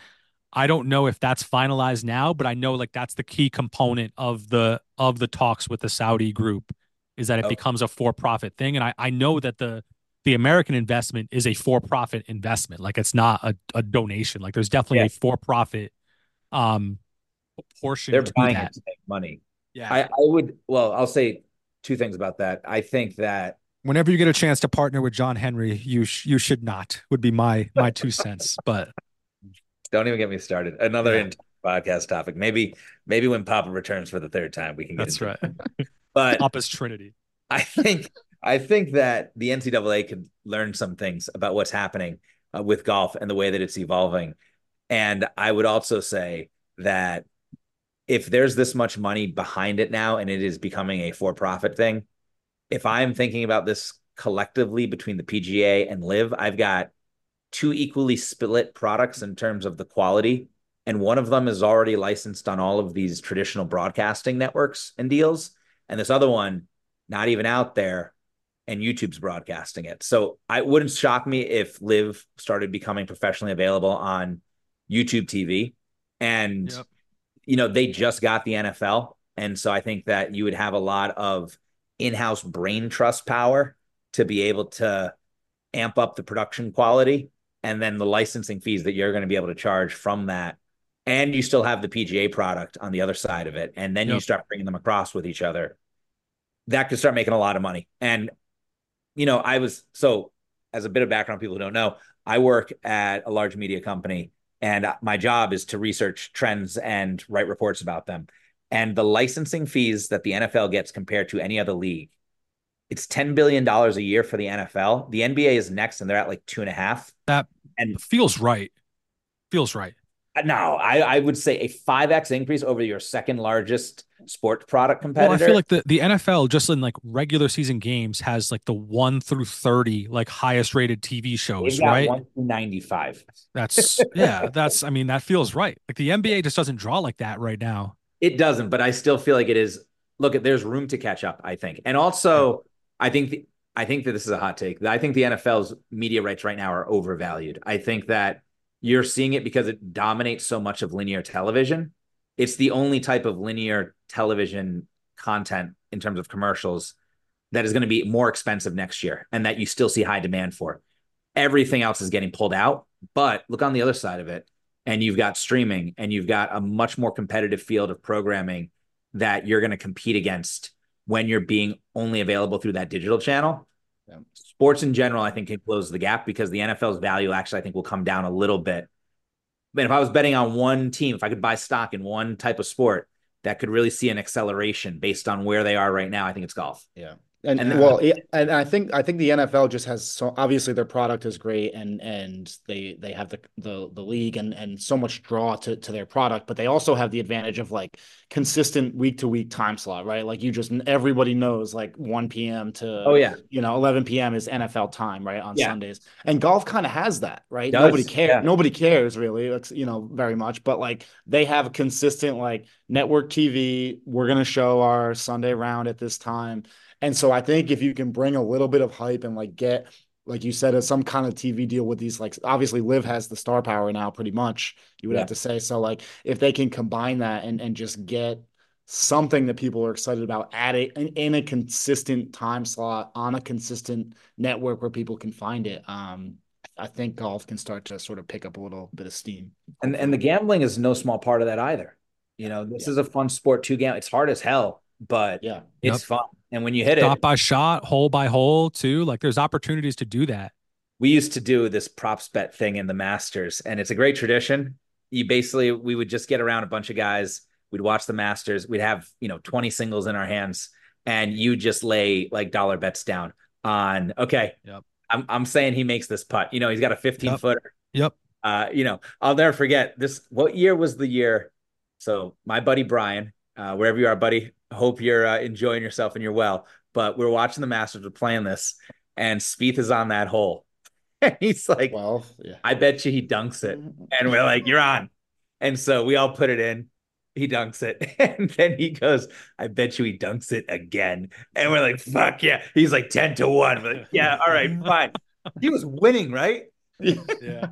I don't know if that's finalized now, but I know like that's the key component of the of the talks with the Saudi group is that it oh. becomes a for-profit thing. And I, I know that the the American investment is a for-profit investment. Like it's not a, a donation. Like there's definitely yeah. a for-profit um portion. They're buying that. it to make money. Yeah. I, I would well, I'll say two things about that. I think that whenever you get a chance to partner with John Henry, you sh- you should not. Would be my my two cents. But don't even get me started. Another yeah. podcast topic. Maybe maybe when Papa returns for the third time, we can. Get That's right. But Papa's Trinity. I think I think that the NCAA could learn some things about what's happening uh, with golf and the way that it's evolving. And I would also say that if there's this much money behind it now and it is becoming a for-profit thing, if I'm thinking about this collectively between the PGA and LIV, I've got two equally split products in terms of the quality. And one of them is already licensed on all of these traditional broadcasting networks and deals. And this other one, not even out there, and YouTube's broadcasting it. So I wouldn't shock me if LIV started becoming professionally available on YouTube TV. And, yep. you know, they just got the NFL. And so I think that you would have a lot of in-house brain trust power to be able to amp up the production quality and then the licensing fees that you're going to be able to charge from that. And you still have the PGA product on the other side of it. And then yep. you start bringing them across with each other. That could start making a lot of money. And you know I was so as a bit of background people who don't know I work at a large media company and my job is to research trends and write reports about them and the licensing fees that the NFL gets compared to any other league it's $10 billion a year for the NFL. The NBA is next and they're at like two and a half. That and feels right. Feels right. Uh, no, I, I would say a 5x increase over your second largest sports product competitor. Well, I feel like the, the NFL just in like regular season games has like the one through 30 like highest rated TV shows, right? One through 95. That's yeah, that's I mean, that feels right. Like the NBA just doesn't draw like that right now. It doesn't, but I still feel like it is look there's room to catch up, I think. And also I think the, I think that this is a hot take. I think the NFL's media rights right now are overvalued. I think that you're seeing it because it dominates so much of linear television. It's the only type of linear television content in terms of commercials that is going to be more expensive next year and that you still see high demand for. Everything else is getting pulled out, but look on the other side of it and you've got streaming and you've got a much more competitive field of programming that you're going to compete against when you're being only available through that digital channel. Yeah. Sports in general, I think, can close the gap because the NFL's value actually, I think, will come down a little bit. But if I was betting on one team, if I could buy stock in one type of sport that could really see an acceleration based on where they are right now, I think it's golf. Yeah. And, and well, and I think I think the NFL just has so obviously their product is great and and they they have the the the league and and so much draw to to their product, but they also have the advantage of like consistent week to week time slot, right? Like you just everybody knows like 1 p.m. to oh yeah, you know 11 p.m. is NFL time, right on yeah. Sundays, and golf kind of has that, right? Nobody cares, yeah. nobody cares really, it's you know very much, but like they have a consistent like network TV. We're gonna show our Sunday round at this time and so I think if you can bring a little bit of hype and like get, like you said, some kind of TV deal with these, like obviously LIV has the star power now, pretty much. You would yeah. have to say so. Like if they can combine that and and just get something that people are excited about at a in, in a consistent time slot on a consistent network where people can find it. Um, I think golf can start to sort of pick up a little bit of steam. And and the gambling is no small part of that either. You know, this yeah. is a fun sport to gamble. It's hard as hell, but yeah, it's yep. fun. And when you hit shot it, shot by shot, hole by hole, too, like there's opportunities to do that. We used to do this props bet thing in the Masters, and it's a great tradition. You basically, we would just get around a bunch of guys. We'd watch the Masters. We'd have, you know, 20 singles in our hands, and you just lay like dollar bets down on, okay, yep. I'm, I'm saying he makes this putt. You know, he's got a 15 yep. footer. Yep. Uh, you know, I'll never forget this. What year was the year? So my buddy Brian, uh, wherever you are, buddy, hope you're uh, enjoying yourself and you're well. But we're watching the Masters, we're playing this, and Spieth is on that hole. And he's like, Well, yeah. I bet you he dunks it. And we're like, You're on. And so we all put it in. He dunks it. And then he goes, I bet you he dunks it again. And we're like, fuck yeah. He's like 10 to 1. We're like, yeah, all right, fine. He was winning, right? Yeah.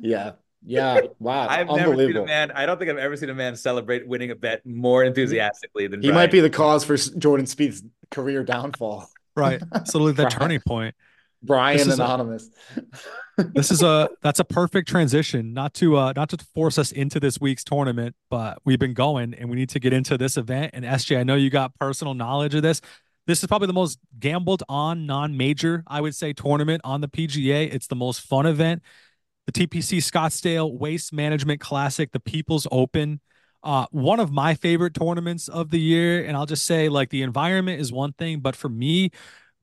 yeah. Yeah, wow. I've never seen a man. I don't think I've ever seen a man celebrate winning a bet more enthusiastically than he Brian. might be the cause for Jordan Spieth's career downfall. Right, absolutely the turning point. Brian Anonymous. A, this is a that's a perfect transition. Not to uh not to force us into this week's tournament, but we've been going and we need to get into this event. And SJ, I know you got personal knowledge of this. This is probably the most gambled on non-major, I would say, tournament on the PGA. It's the most fun event the TPC Scottsdale Waste Management Classic, the People's Open. Uh, one of my favorite tournaments of the year. And I'll just say, like, the environment is one thing, but for me,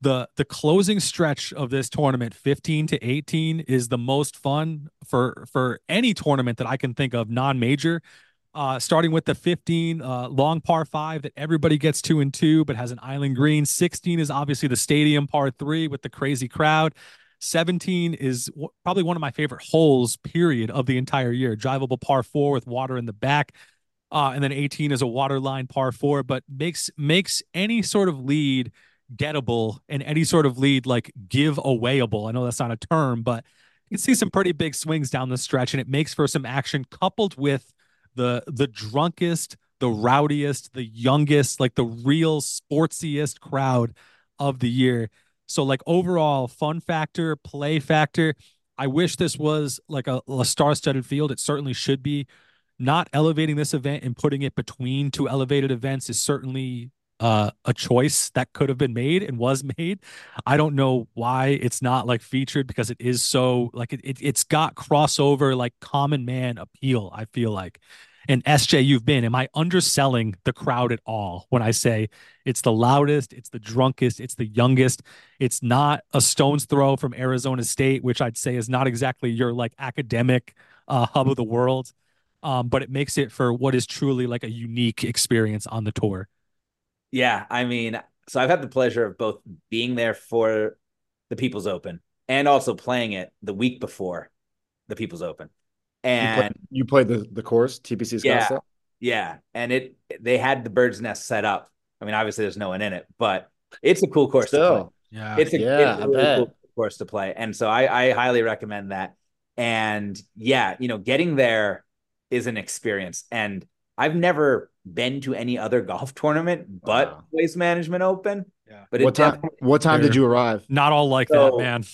the the closing stretch of this tournament 15 to 18 is the most fun for for any tournament that i can think of non-major uh, starting with the 15 uh, long par five that everybody gets two and two but has an island green 16 is obviously the stadium par three with the crazy crowd 17 is w- probably one of my favorite holes, period, of the entire year. Drivable par four with water in the back. Uh, and then 18 is a waterline par four, but makes makes any sort of lead gettable and any sort of lead like give awayable. I know that's not a term, but you can see some pretty big swings down the stretch, and it makes for some action coupled with the the drunkest, the rowdiest, the youngest, like the real sportsiest crowd of the year. So like overall fun factor, play factor. I wish this was like a, a star-studded field. It certainly should be. Not elevating this event and putting it between two elevated events is certainly uh, a choice that could have been made and was made. I don't know why it's not like featured because it is so like it, it it's got crossover like common man appeal. I feel like. And SJ, you've been. Am I underselling the crowd at all when I say it's the loudest, it's the drunkest, it's the youngest? It's not a stone's throw from Arizona State, which I'd say is not exactly your like academic uh, hub of the world, um, but it makes it for what is truly like a unique experience on the tour. Yeah, I mean, so I've had the pleasure of both being there for the People's Open and also playing it the week before the People's Open. And you, play, you played the the course TPC yeah, Yeah, and it they had the bird's nest set up. I mean, obviously there's no one in it, but it's a cool course Still. to play. Yeah, it's a, yeah, it's a really cool course to play, and so I, I highly recommend that. And yeah, you know, getting there is an experience, and I've never been to any other golf tournament but wow. Waste Management Open. Yeah. But what time? What time did you arrive? Not all like so, that, man.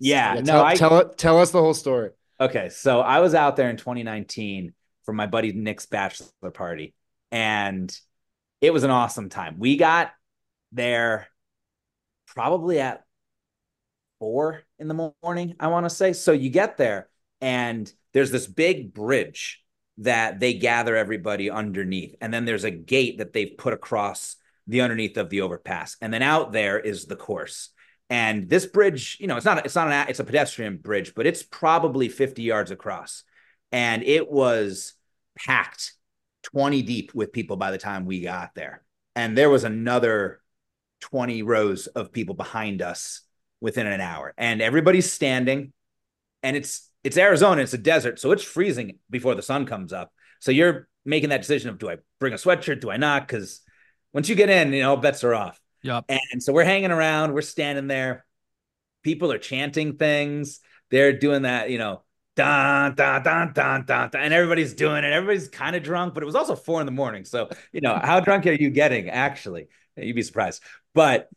Yeah. yeah no. Tell, I, tell tell us the whole story. Okay, so I was out there in 2019 for my buddy Nick's bachelor party, and it was an awesome time. We got there probably at four in the morning, I want to say. So you get there, and there's this big bridge that they gather everybody underneath, and then there's a gate that they've put across the underneath of the overpass, and then out there is the course. And this bridge, you know, it's not it's not an it's a pedestrian bridge, but it's probably 50 yards across. And it was packed 20 deep with people by the time we got there. And there was another 20 rows of people behind us within an hour. And everybody's standing and it's it's Arizona, it's a desert, so it's freezing before the sun comes up. So you're making that decision of do I bring a sweatshirt, do I not? Cuz once you get in, you know, bets are off. Yep. And so we're hanging around, we're standing there. People are chanting things. They're doing that, you know, dun, dun, dun, dun, dun, dun, and everybody's doing it. Everybody's kind of drunk, but it was also four in the morning. So, you know, how drunk are you getting actually? You'd be surprised. But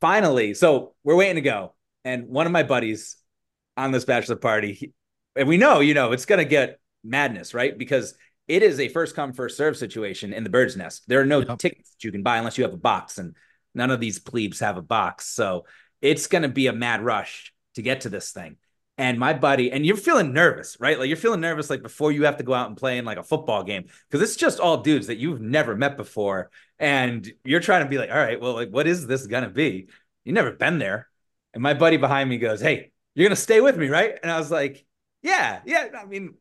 finally, so we're waiting to go. And one of my buddies on this bachelor party, he, and we know, you know, it's going to get madness, right? Because it is a first come, first serve situation in the bird's nest. There are no yep. tickets you can buy unless you have a box. And None of these plebes have a box. So it's going to be a mad rush to get to this thing. And my buddy, and you're feeling nervous, right? Like you're feeling nervous, like before you have to go out and play in like a football game, because it's just all dudes that you've never met before. And you're trying to be like, all right, well, like, what is this going to be? You've never been there. And my buddy behind me goes, hey, you're going to stay with me, right? And I was like, yeah, yeah. I mean,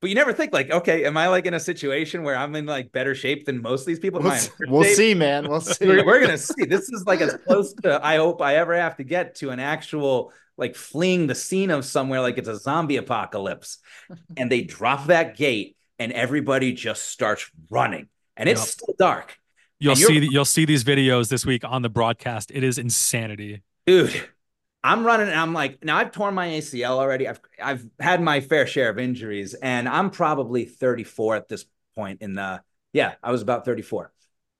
but you never think like, okay, am I like in a situation where I'm in like better shape than most of these people? We'll, we'll see, man. We'll see. we're, we're, gonna see. This is like as close to I hope I ever have to get to an actual like fleeing the scene of somewhere like it's a zombie apocalypse. and they drop that gate and everybody just starts running. And it's yep. still dark. You'll see you'll see these videos this week on the broadcast. It is insanity. Dude, I'm running and I'm like, now I've torn my ACL already. I've I've had my fair share of injuries, and I'm probably 34 at this point in the yeah, I was about 34.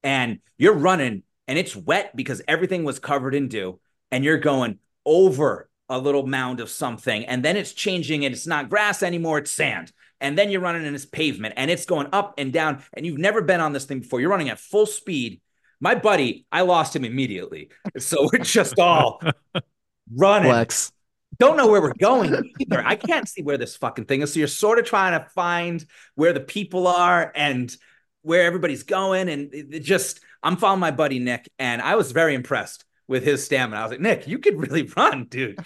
And you're running and it's wet because everything was covered in dew, and you're going over a little mound of something, and then it's changing and it's not grass anymore, it's sand. And then you're running in this pavement and it's going up and down, and you've never been on this thing before. You're running at full speed. My buddy, I lost him immediately. So we're just all running. Flex. Don't know where we're going either. I can't see where this fucking thing is. So you're sort of trying to find where the people are and where everybody's going. And it just, I'm following my buddy Nick, and I was very impressed with his stamina. I was like, Nick, you could really run, dude.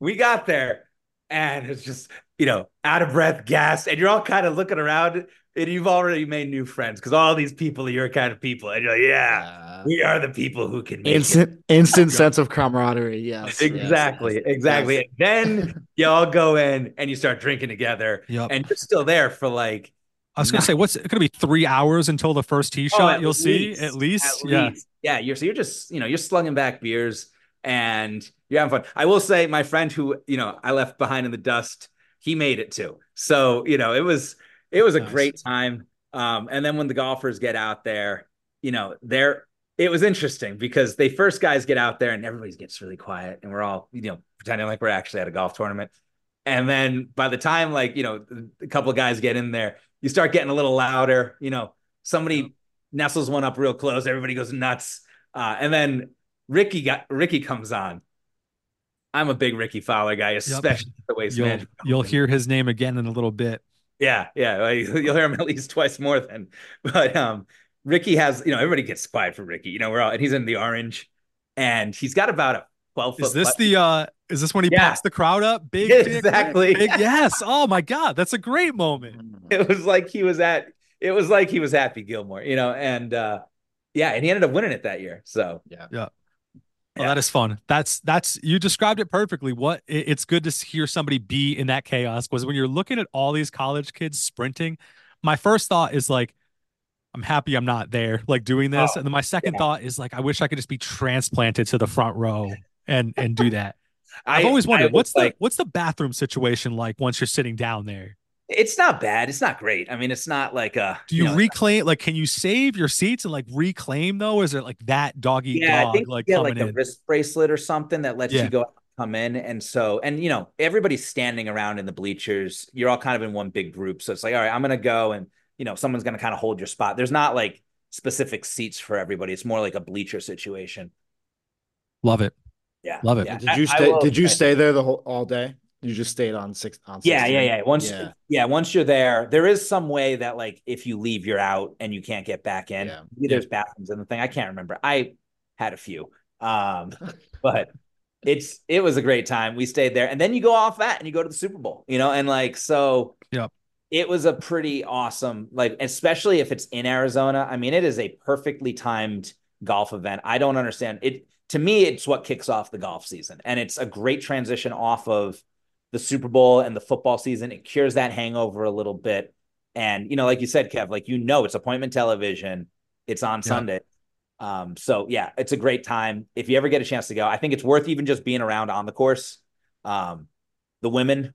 we got there, and it's just, you know, out of breath, gas, and you're all kind of looking around and you've already made new friends because all these people are your kind of people, and you're like, yeah, uh, we are the people who can instant it. instant sense of camaraderie. Yes, exactly, yes, exactly. Yes. then y'all go in and you start drinking together, yep. and you're still there for like. I was gonna say, what's it gonna be? Three hours until the first tee oh, shot. You'll least, see at least, at yeah, least. yeah. You're so you're just you know you're slugging back beers and you're having fun. I will say, my friend who you know I left behind in the dust, he made it too. So you know it was it was a nice. great time. Um, and then when the golfers get out there, you know, they're it was interesting because they first guys get out there and everybody gets really quiet and we're all, you know, pretending like we're actually at a golf tournament. And then by the time like, you know, a couple of guys get in there, you start getting a little louder, you know, somebody nestles one up real close, everybody goes nuts. Uh, and then Rickie got Rickie comes on. I'm a big Rickie Fowler guy, especially yep. the waste you'll. You'll hear his name again in a little bit. Yeah, yeah, you'll hear him at least twice more than. But um, Rickie has, you know, everybody gets quiet for Rickie. You know, we're all and he's in the orange, and he's got about a 12. Is this the uh is this when he yeah. the crowd up? Big, exactly. Big, big, yes. Oh my god, that's a great moment. It was like he was at it was like he was Happy Gilmore, you know, and uh yeah, and he ended up winning it that year. So yeah. Yeah. Oh, well, yeah. that is fun. That's that's you described it perfectly. What it, it's good to hear somebody be in that chaos because when you're looking at all these college kids sprinting, my first thought is like, I'm happy I'm not there, like doing this. Oh, and then my second yeah. thought is like, I wish I could just be transplanted to the front row and and do that. I've always wondered what's like, the what's the bathroom situation like once you're sitting down there. It's not bad. It's not great. I mean, it's not like a. Do you, you know, reclaim? Like, can you save your seats and like reclaim though? Is it like that doggy yeah, dog? like yeah, like a in? wrist bracelet or something that lets yeah. you go come in. And so, and you know, everybody's standing around in the bleachers. You're all kind of in one big group. So it's like, all right, I'm gonna go, and you know, someone's gonna kind of hold your spot. There's not like specific seats for everybody. It's more like a bleacher situation. Love it. Yeah, love it. Yeah. Did you stay? Did you stay there the whole all day? You just stayed on six. On yeah, yeah, yeah. Once, yeah. yeah. once you're there, there is some way that like if you leave, you're out and you can't get back in. Yeah. There's bathrooms and the thing. I can't remember. I had a few, um, but it's it was a great time. We stayed there, and then you go off that and you go to the Super Bowl. You know, and like so. Yep. It was a pretty awesome, like especially if it's in Arizona. I mean, it is a perfectly timed golf event. I don't understand it to me, it's what kicks off the golf season. And it's a great transition off of the Super Bowl and the football season. It cures that hangover a little bit. And, you know, like you said, Kev, like, you know, it's appointment television, it's on yeah. Sunday. Um, so yeah, it's a great time. If you ever get a chance to go, I think it's worth even just being around on the course. Um, the women,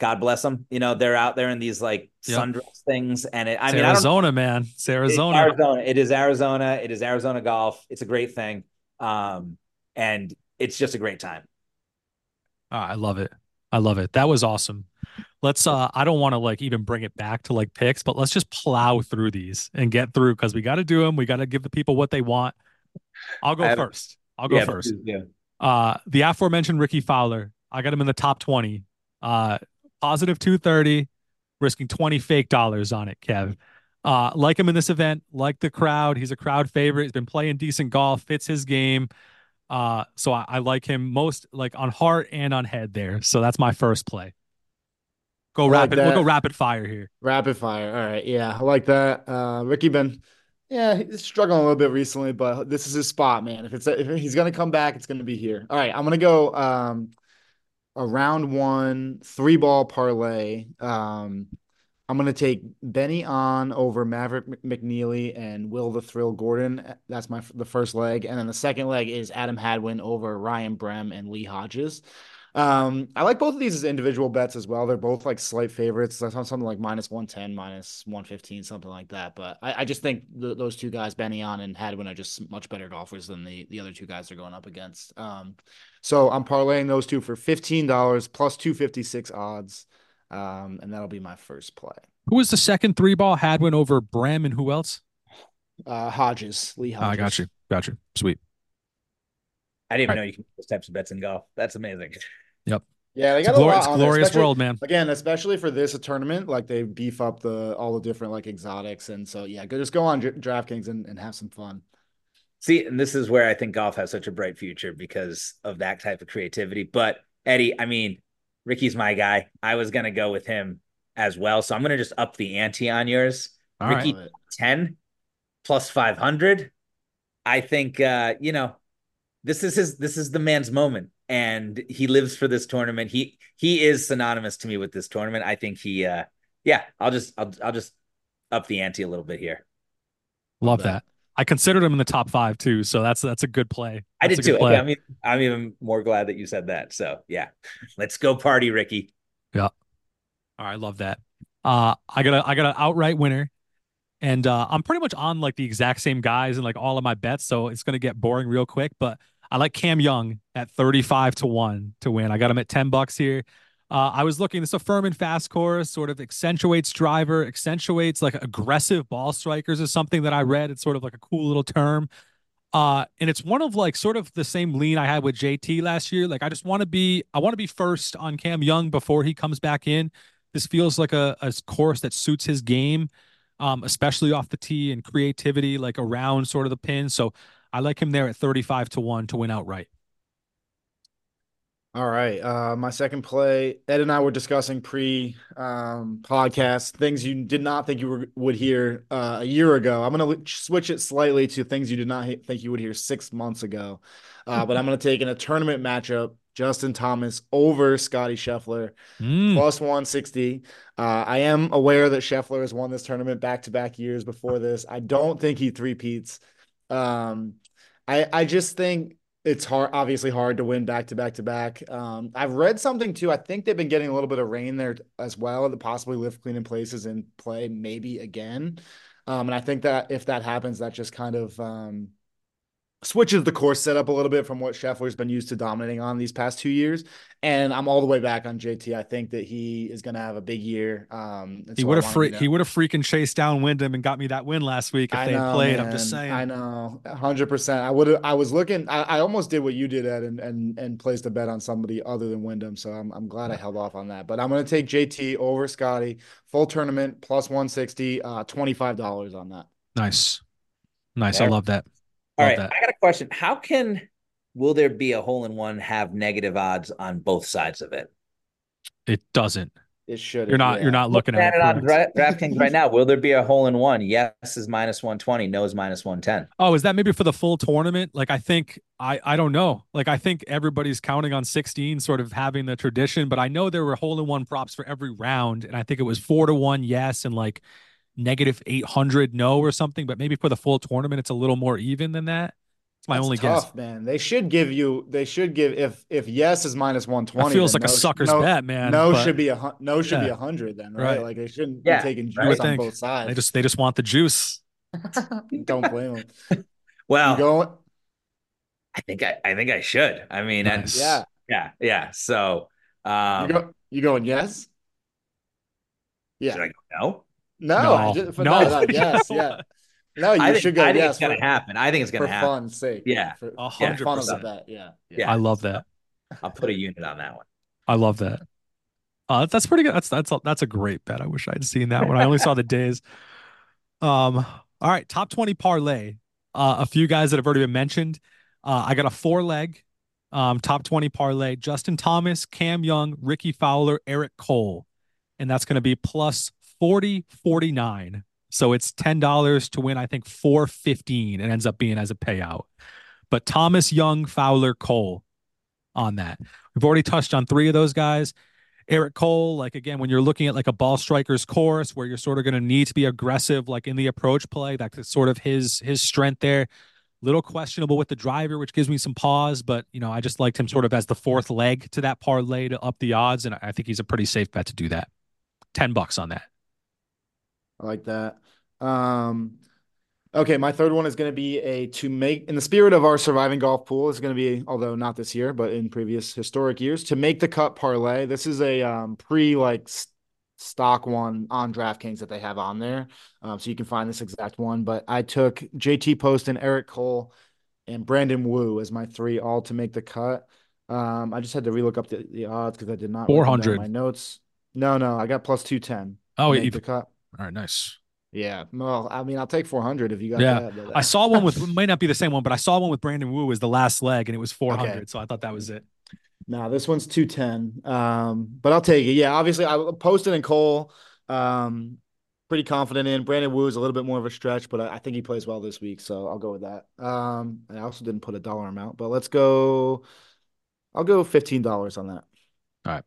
God bless them. You know, they're out there in these like yep. sundress things. And it, I it's mean, Arizona, man. It's Arizona. It's Arizona. It is Arizona. It is Arizona golf. It's a great thing. Um, and it's just a great time. Oh, I love it. I love it. That was awesome. Let's uh I don't want to like even bring it back to like picks, but let's just plow through these and get through because we got to do them. We got to give the people what they want. I'll go first. I'll go yeah, first. Yeah. Uh the aforementioned Rickie Fowler. I got him in the top 20. Uh positive 230, risking 20 fake dollars on it, Kev. Uh, like him in this event, like the crowd. He's a crowd favorite. He's been playing decent golf, fits his game. Uh, so I, I like him most like on heart and on head there. So that's my first play. Go like rapid. That. We'll go rapid fire here. Rapid fire. All right. Yeah, I like that. Uh, Rickie Ben. yeah, he's struggling a little bit recently, but this is his spot, man. If it's if he's gonna come back, it's gonna be here. All right, I'm gonna go um, a round one three ball parlay. Um, I'm going to take Benny An over Maverick McNealy and Will the Thrill Gordon. That's my the first leg, and then the second leg is Adam Hadwin over Ryan Brehm and Lee Hodges. Um, I like both of these as individual bets as well. They're both like slight favorites. That's something like minus 110, minus 115, something like that. But I, I just think th- those two guys, Benny An and Hadwin, are just much better golfers than the, the other two guys they're going up against. Um, so I'm parlaying those two for $15 plus 256 odds. Um, and that'll be my first play. Who was the second three ball? Hadwin over Brehm and who else? Uh, Hodges, Lee Hodges. I got you. Got you. Sweet. I didn't even right. know you can make those types of bets in golf. That's amazing. Yep. Yeah, they got it's a, lot. It's glorious world, man. Again, especially for this tournament, like they beef up the all the different like exotics, and so yeah, go just go on DraftKings and, and have some fun. See, and this is where I think golf has such a bright future because of that type of creativity. But Eddie, I mean, Rickie's my guy. I was gonna go with him as well, so I'm gonna just up the ante on yours. All Rickie right. ten plus five hundred. I think uh, you know this is his this is the man's moment, and he lives for this tournament. He he is synonymous to me with this tournament. I think he uh yeah. I'll just I'll I'll just up the ante a little bit here. Love that. I considered him in the top five too, so that's that's a good play. That's I did too. Okay, I'm, even, I'm even more glad that you said that. So yeah, let's go party, Rickie. Yeah. All right, I love that. Uh, I got a I got an outright winner. And uh, I'm pretty much on like the exact same guys and like all of my bets, so it's gonna get boring real quick. But I like Cam Young at 35 to one to win. I got him at 10 bucks here. Uh, I was looking. This is a Furman fast course, sort of accentuates driver, accentuates like aggressive ball strikers is something that I read. It's sort of like a cool little term. Uh, and it's one of like sort of the same lean I had with JT last year. Like I just want to be, I want to be first on Cam Young before he comes back in. This feels like a, a course that suits his game, um, especially off the tee and creativity, like around sort of the pin. So I like him there at 35 to 1 to win outright. All right. Uh, my second play, Ed and I were discussing pre um, podcast things you did not think you were, would hear uh, a year ago. I'm going to switch it slightly to things you did not think you would hear six months ago. Uh, but I'm going to take in a tournament matchup Justin Thomas over Scotty Scheffler mm. plus 160. Uh, I am aware that Scheffler has won this tournament back to back years before this. I don't think he three peats. Um, I I just think it's hard, obviously hard to win back to back to back. Um, I've read something too. I think they've been getting a little bit of rain there as well, to possibly lift clean in places and play maybe again. Um, and I think that if that happens, that just kind of um, switches the course setup a little bit from what Scheffler's been used to dominating on these past two years. And I'm all the way back on JT. I think that he is going to have a big year. Um, he would have free- he would have freaking chased down Wyndham and got me that win last week if I they know, played. Man. I'm just saying. I know, hundred percent. I would. I was looking. I, I, almost did what you did, Ed, and and and placed a bet on somebody other than Wyndham. So I'm I'm glad I held off on that. But I'm going to take JT over Scotty full tournament plus 160, uh, twenty five dollars on that. Nice, nice. There. I love that. All right, that. I got a question. How can will there be a hole in one have negative odds on both sides of it? It doesn't. It should. You're not. Yeah. You're not looking at, at it on DraftKings right now. Will there be a hole in one? Yes is minus one twenty. No is minus one ten. Oh, is that maybe for the full tournament? Like I think I I don't know. Like I think everybody's counting on sixteen, sort of having the tradition. But I know there were hole in one props for every round, and I think it was four to one yes, and like negative 800 no or something, but maybe for the full tournament, it's a little more even than that. It's my That's only tough, guess. man. They should give you, they should give, if, if yes is minus 120, it feels like no, a sucker's no, bet, man. No but, should be a, no should yeah. be a hundred then, right? right? Like they shouldn't yeah. be taking juice on both sides. They just, they just want the juice. Don't blame them. well, going? I think I, I think I should. I mean, nice. yeah, yeah, yeah. So, um, you, go, you going yes? Yeah. Should I go no? No, no, just, no. no yes, yeah. No, you think, should go. I think yes, it's gonna happen. I think it's gonna for happen. For fun's sake. Yeah. For, yeah. fun of the. Yeah. yeah. yeah. I love that. I'll put a unit on that one. I love that. Uh, that's pretty good. That's that's a, that's a great bet. I wish I'd seen that one. I only saw the days. Um. All right. Top twenty parlay. Uh, a few guys that have already been mentioned. Uh, I got a four leg. Um, top 20 parlay Justin Thomas, Cam Young, Rickie Fowler, Eric Cole. And that's going to be plus 40 49. So it's $10 to win, I think 415 it ends up being as a payout. But Thomas Young, Fowler, Cole on that. We've already touched on three of those guys. Eric Cole, like again, when you're looking at like a ball striker's course where you're sort of going to need to be aggressive, like in the approach play, that's sort of his his strength there. Little questionable with the driver, which gives me some pause, but you know, I just liked him sort of as the fourth leg to that parlay to up the odds, and I think he's a pretty safe bet to do that. Ten bucks on that. I like that. Um, okay, my third one is going to be a to make in the spirit of our surviving golf pool is going to be, although not this year, but in previous historic years, to make the cut parlay. This is a um, pre like stock one on DraftKings that they have on there, um, so you can find this exact one. But I took JT Poston Eric Cole, and Brandon Wu as my three all to make the cut. Um, I just had to relook up the, the odds because I did not four hundred my notes. No, no, I got plus two ten. Oh, yeah, the cut. All right, nice. Yeah, well, I mean, I'll take 400 if you got yeah. that. Uh... I saw one with might not be the same one, but I saw one with Brandon Wu as the last leg, and it was 400. Okay. So I thought that was it. No, this one's 210. Um, but I'll take it. Yeah, obviously, I posted in Cole. Um, pretty confident in Brandon Wu is a little bit more of a stretch, but I, I think he plays well this week, so I'll go with that. Um, I also didn't put a dollar amount, but let's go. I'll go fifteen dollars on that. All right,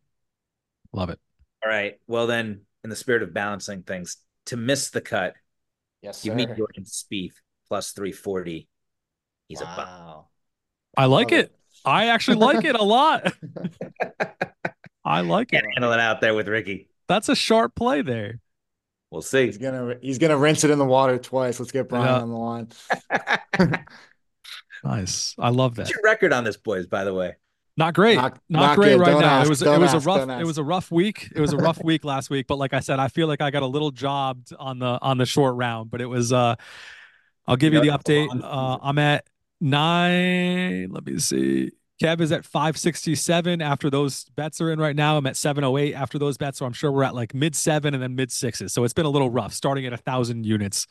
love it. All right. Well, then, in the spirit of balancing things, to miss the cut. Yes, Give me Jordan Spieth plus 340. He's wow. a bum. I like it. it. I actually like it a lot. I like Can't it. Handle it out there with Rickie. That's a sharp play there. We'll see. He's gonna he's gonna rinse it in the water twice. Let's get Brian Yeah. on the line. Nice. I love that. What's your record on this, boys? By the way, Not great. Not- Not, not great good. right Don't now. ask. It was it was ask. a rough it was a rough week. It was a rough week last week, but like I said, I feel like I got a little jobbed on the on the short round, but it was uh I'll give you You the update. Uh I'm at 9, let me see. Kev is at 567 after those bets are in right now. I'm at 708 after those bets, so I'm sure we're at like mid 7 and then mid 6s. So it's been a little rough starting at a 1000 units.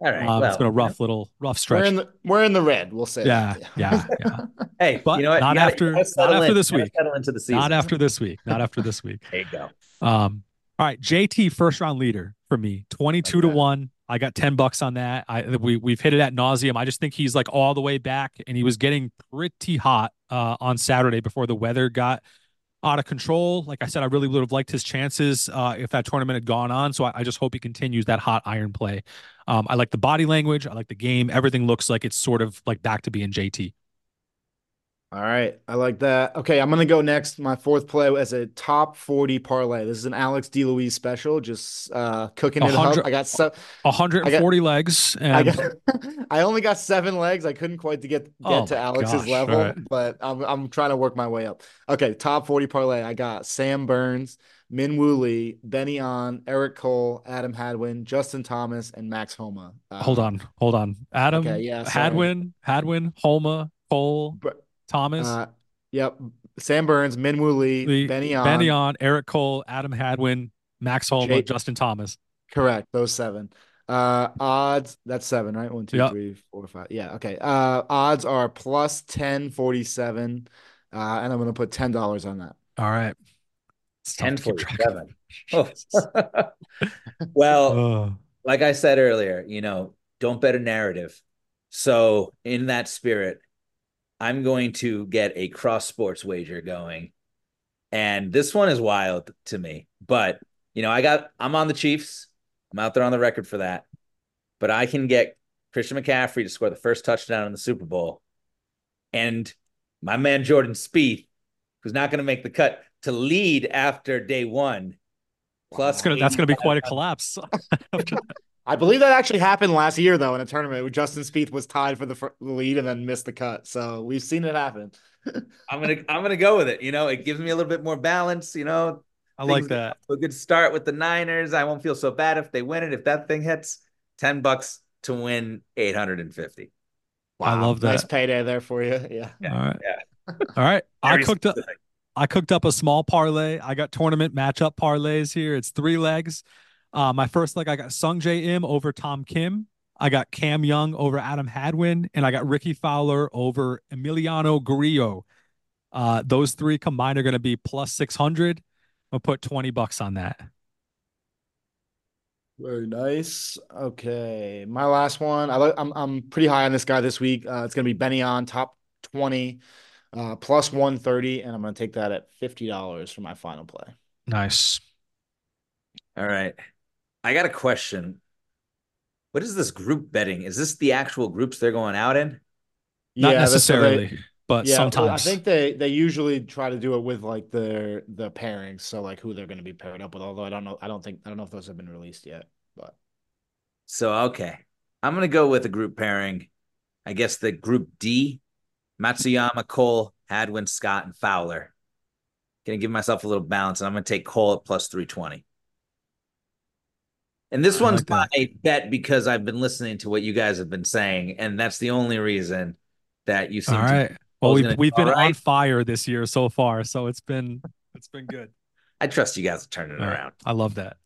All right. Um, well, it's been a rough little rough We're stretch. in the we're in the red. We'll say. yeah, that. yeah, yeah. Hey, But you know what? not You gotta- after- not after in. this week. Into the season. Not after this week. Not after this week. There you go. Um, all right, JT first round leader for me, 22 to 1. I got 10 bucks on that. I we we've hit it at nauseum. I just think he's like all the way back and he was getting pretty hot uh on Saturday before the weather got out of control. Like I said, I really would have liked his chances uh if that tournament had gone on. So I, I just hope he continues that hot iron play. Um, I like the body language, I like the game. Everything looks like it's sort of like back to being JT. All right, I like that. Okay, I'm gonna go next. My fourth play as a top 40 parlay. This is an Alex DeLuise special. Just uh cooking it up. I got so 140 legs and I got I only got seven legs. I couldn't quite to get get Oh to Alex's gosh, level, right. but I'm I'm trying to work my way up. Okay, top 40 parlay. I got Sam Burns, Min Woo Lee, Benny An, Eric Cole, Adam Hadwin, Justin Thomas, and Max Homa. Uh, hold on, hold on. Adam Okay, yeah, sorry. Hadwin, Hadwin, Homa, Cole, But, Thomas, uh, yep. Sam Burns, Min Woo Lee, Lee, Benny An. Benny An, Eric Cole, Adam Hadwin, Max Homa, Jay- Justin Thomas. Correct. Those seven. Uh, odds. That's seven, right? One, two, Yep. three, four, five. Yeah. Okay. Uh, odds are plus ten forty seven. Uh, and I'm gonna put ten dollars on that. All right. It's tough Ten to keep track Oh. well, Oh, like I said earlier, you know, don't bet a narrative. So, in that spirit, I'm going to get a cross sports wager going. And this one is wild to me. But, you know, I got, I'm on the Chiefs. I'm out there on the record for that. But I can get Christian McCaffrey to score the first touchdown in the Super Bowl. And my man Jordan Spieth, who's not going to make the cut, to lead after day one. Plus, that's that's gonna be quite a collapse. I believe that actually happened last year though in a tournament where Justin Spieth was tied for the fir- lead and then missed the cut. So we've seen it happen. I'm gonna I'm gonna go with it. You know, it gives me a little bit more balance. You know, I like that. a good start with the Niners. I won't feel so bad if they win it. If that thing hits, ten bucks to win eight hundred and fifty. Wow. I love Nice that. payday there for you. Yeah. Yeah, All right. yeah. All right. I cooked up. I cooked up a small parlay. I got tournament matchup parlays here. It's three legs. Uh, my first leg, I got Sungjae Im over Tom Kim. I got Cam Young over Adam Hadwin, and I got Rickie Fowler over Emiliano Grillo. Uh, those three combined are going to be plus six hundred. I'll put twenty bucks on that. Very nice. Okay, my last one. I like. I'm I'm pretty high on this guy this week. Uh, it's gonna be Benny An top twenty, uh, plus one thirty, and I'm gonna take that at fifty dollars for my final play. Nice. All right. I got a question. What is this group betting? Is this the actual groups they're going out in? Not Yeah, that's- so they- necessarily, but yeah, sometimes. I think they they usually try to do it with like their the pairings, so like who they're going to be paired up with. Although I don't know, I don't think I don't know if those have been released yet. But So okay. I'm gonna go with a group pairing. I guess the group D, Matsuyama, Cole, Hadwin, Scott, and Fowler. Gonna give myself a little balance, and I'm gonna take Cole at plus 320. And this I one's my bet because I've been listening to what you guys have been saying, and that's the only reason that you seem All to right. Well, we've we've been right. on fire this year so far, so it's been it's been good. I trust you guys to turn it All right. around. I love that.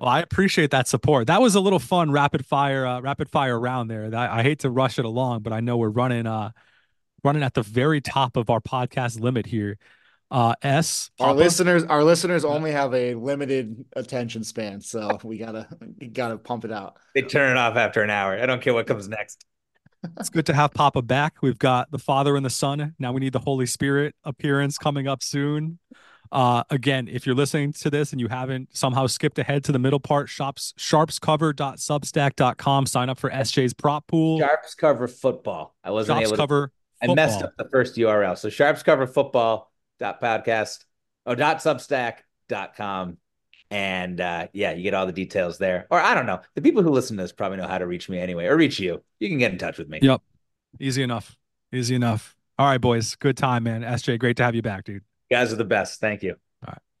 well, I appreciate that support. That was a little fun rapid fire uh, rapid fire round there. That, I hate to rush it along, but I know we're running uh running at the very top of our podcast limit here. Uh S our listeners, our listeners only have a limited attention span, so we gotta we gotta pump it out. They turn it off after an hour. I don't care what comes next. It's good to have Papa back. We've got the Father and the Son. Now we need the Holy Spirit appearance coming up soon. Uh, again, if you're listening to this and you haven't somehow skipped ahead to the middle part, shops sharpscover.substack.com. Sign up for SJ's prop pool. Sharps cover football. I wasn't Sharps able to cover. I messed up the first URL. So sharps cover football dot podcast or dot substack dot com. And uh, yeah, you get all the details there. Or I don't know. The people who listen to this probably know how to reach me anyway, or reach you. You can get in touch with me. Yep. Easy enough. Easy enough. All right, boys. Good time, man. SJ, great to have you back, dude. You guys are the best. Thank you.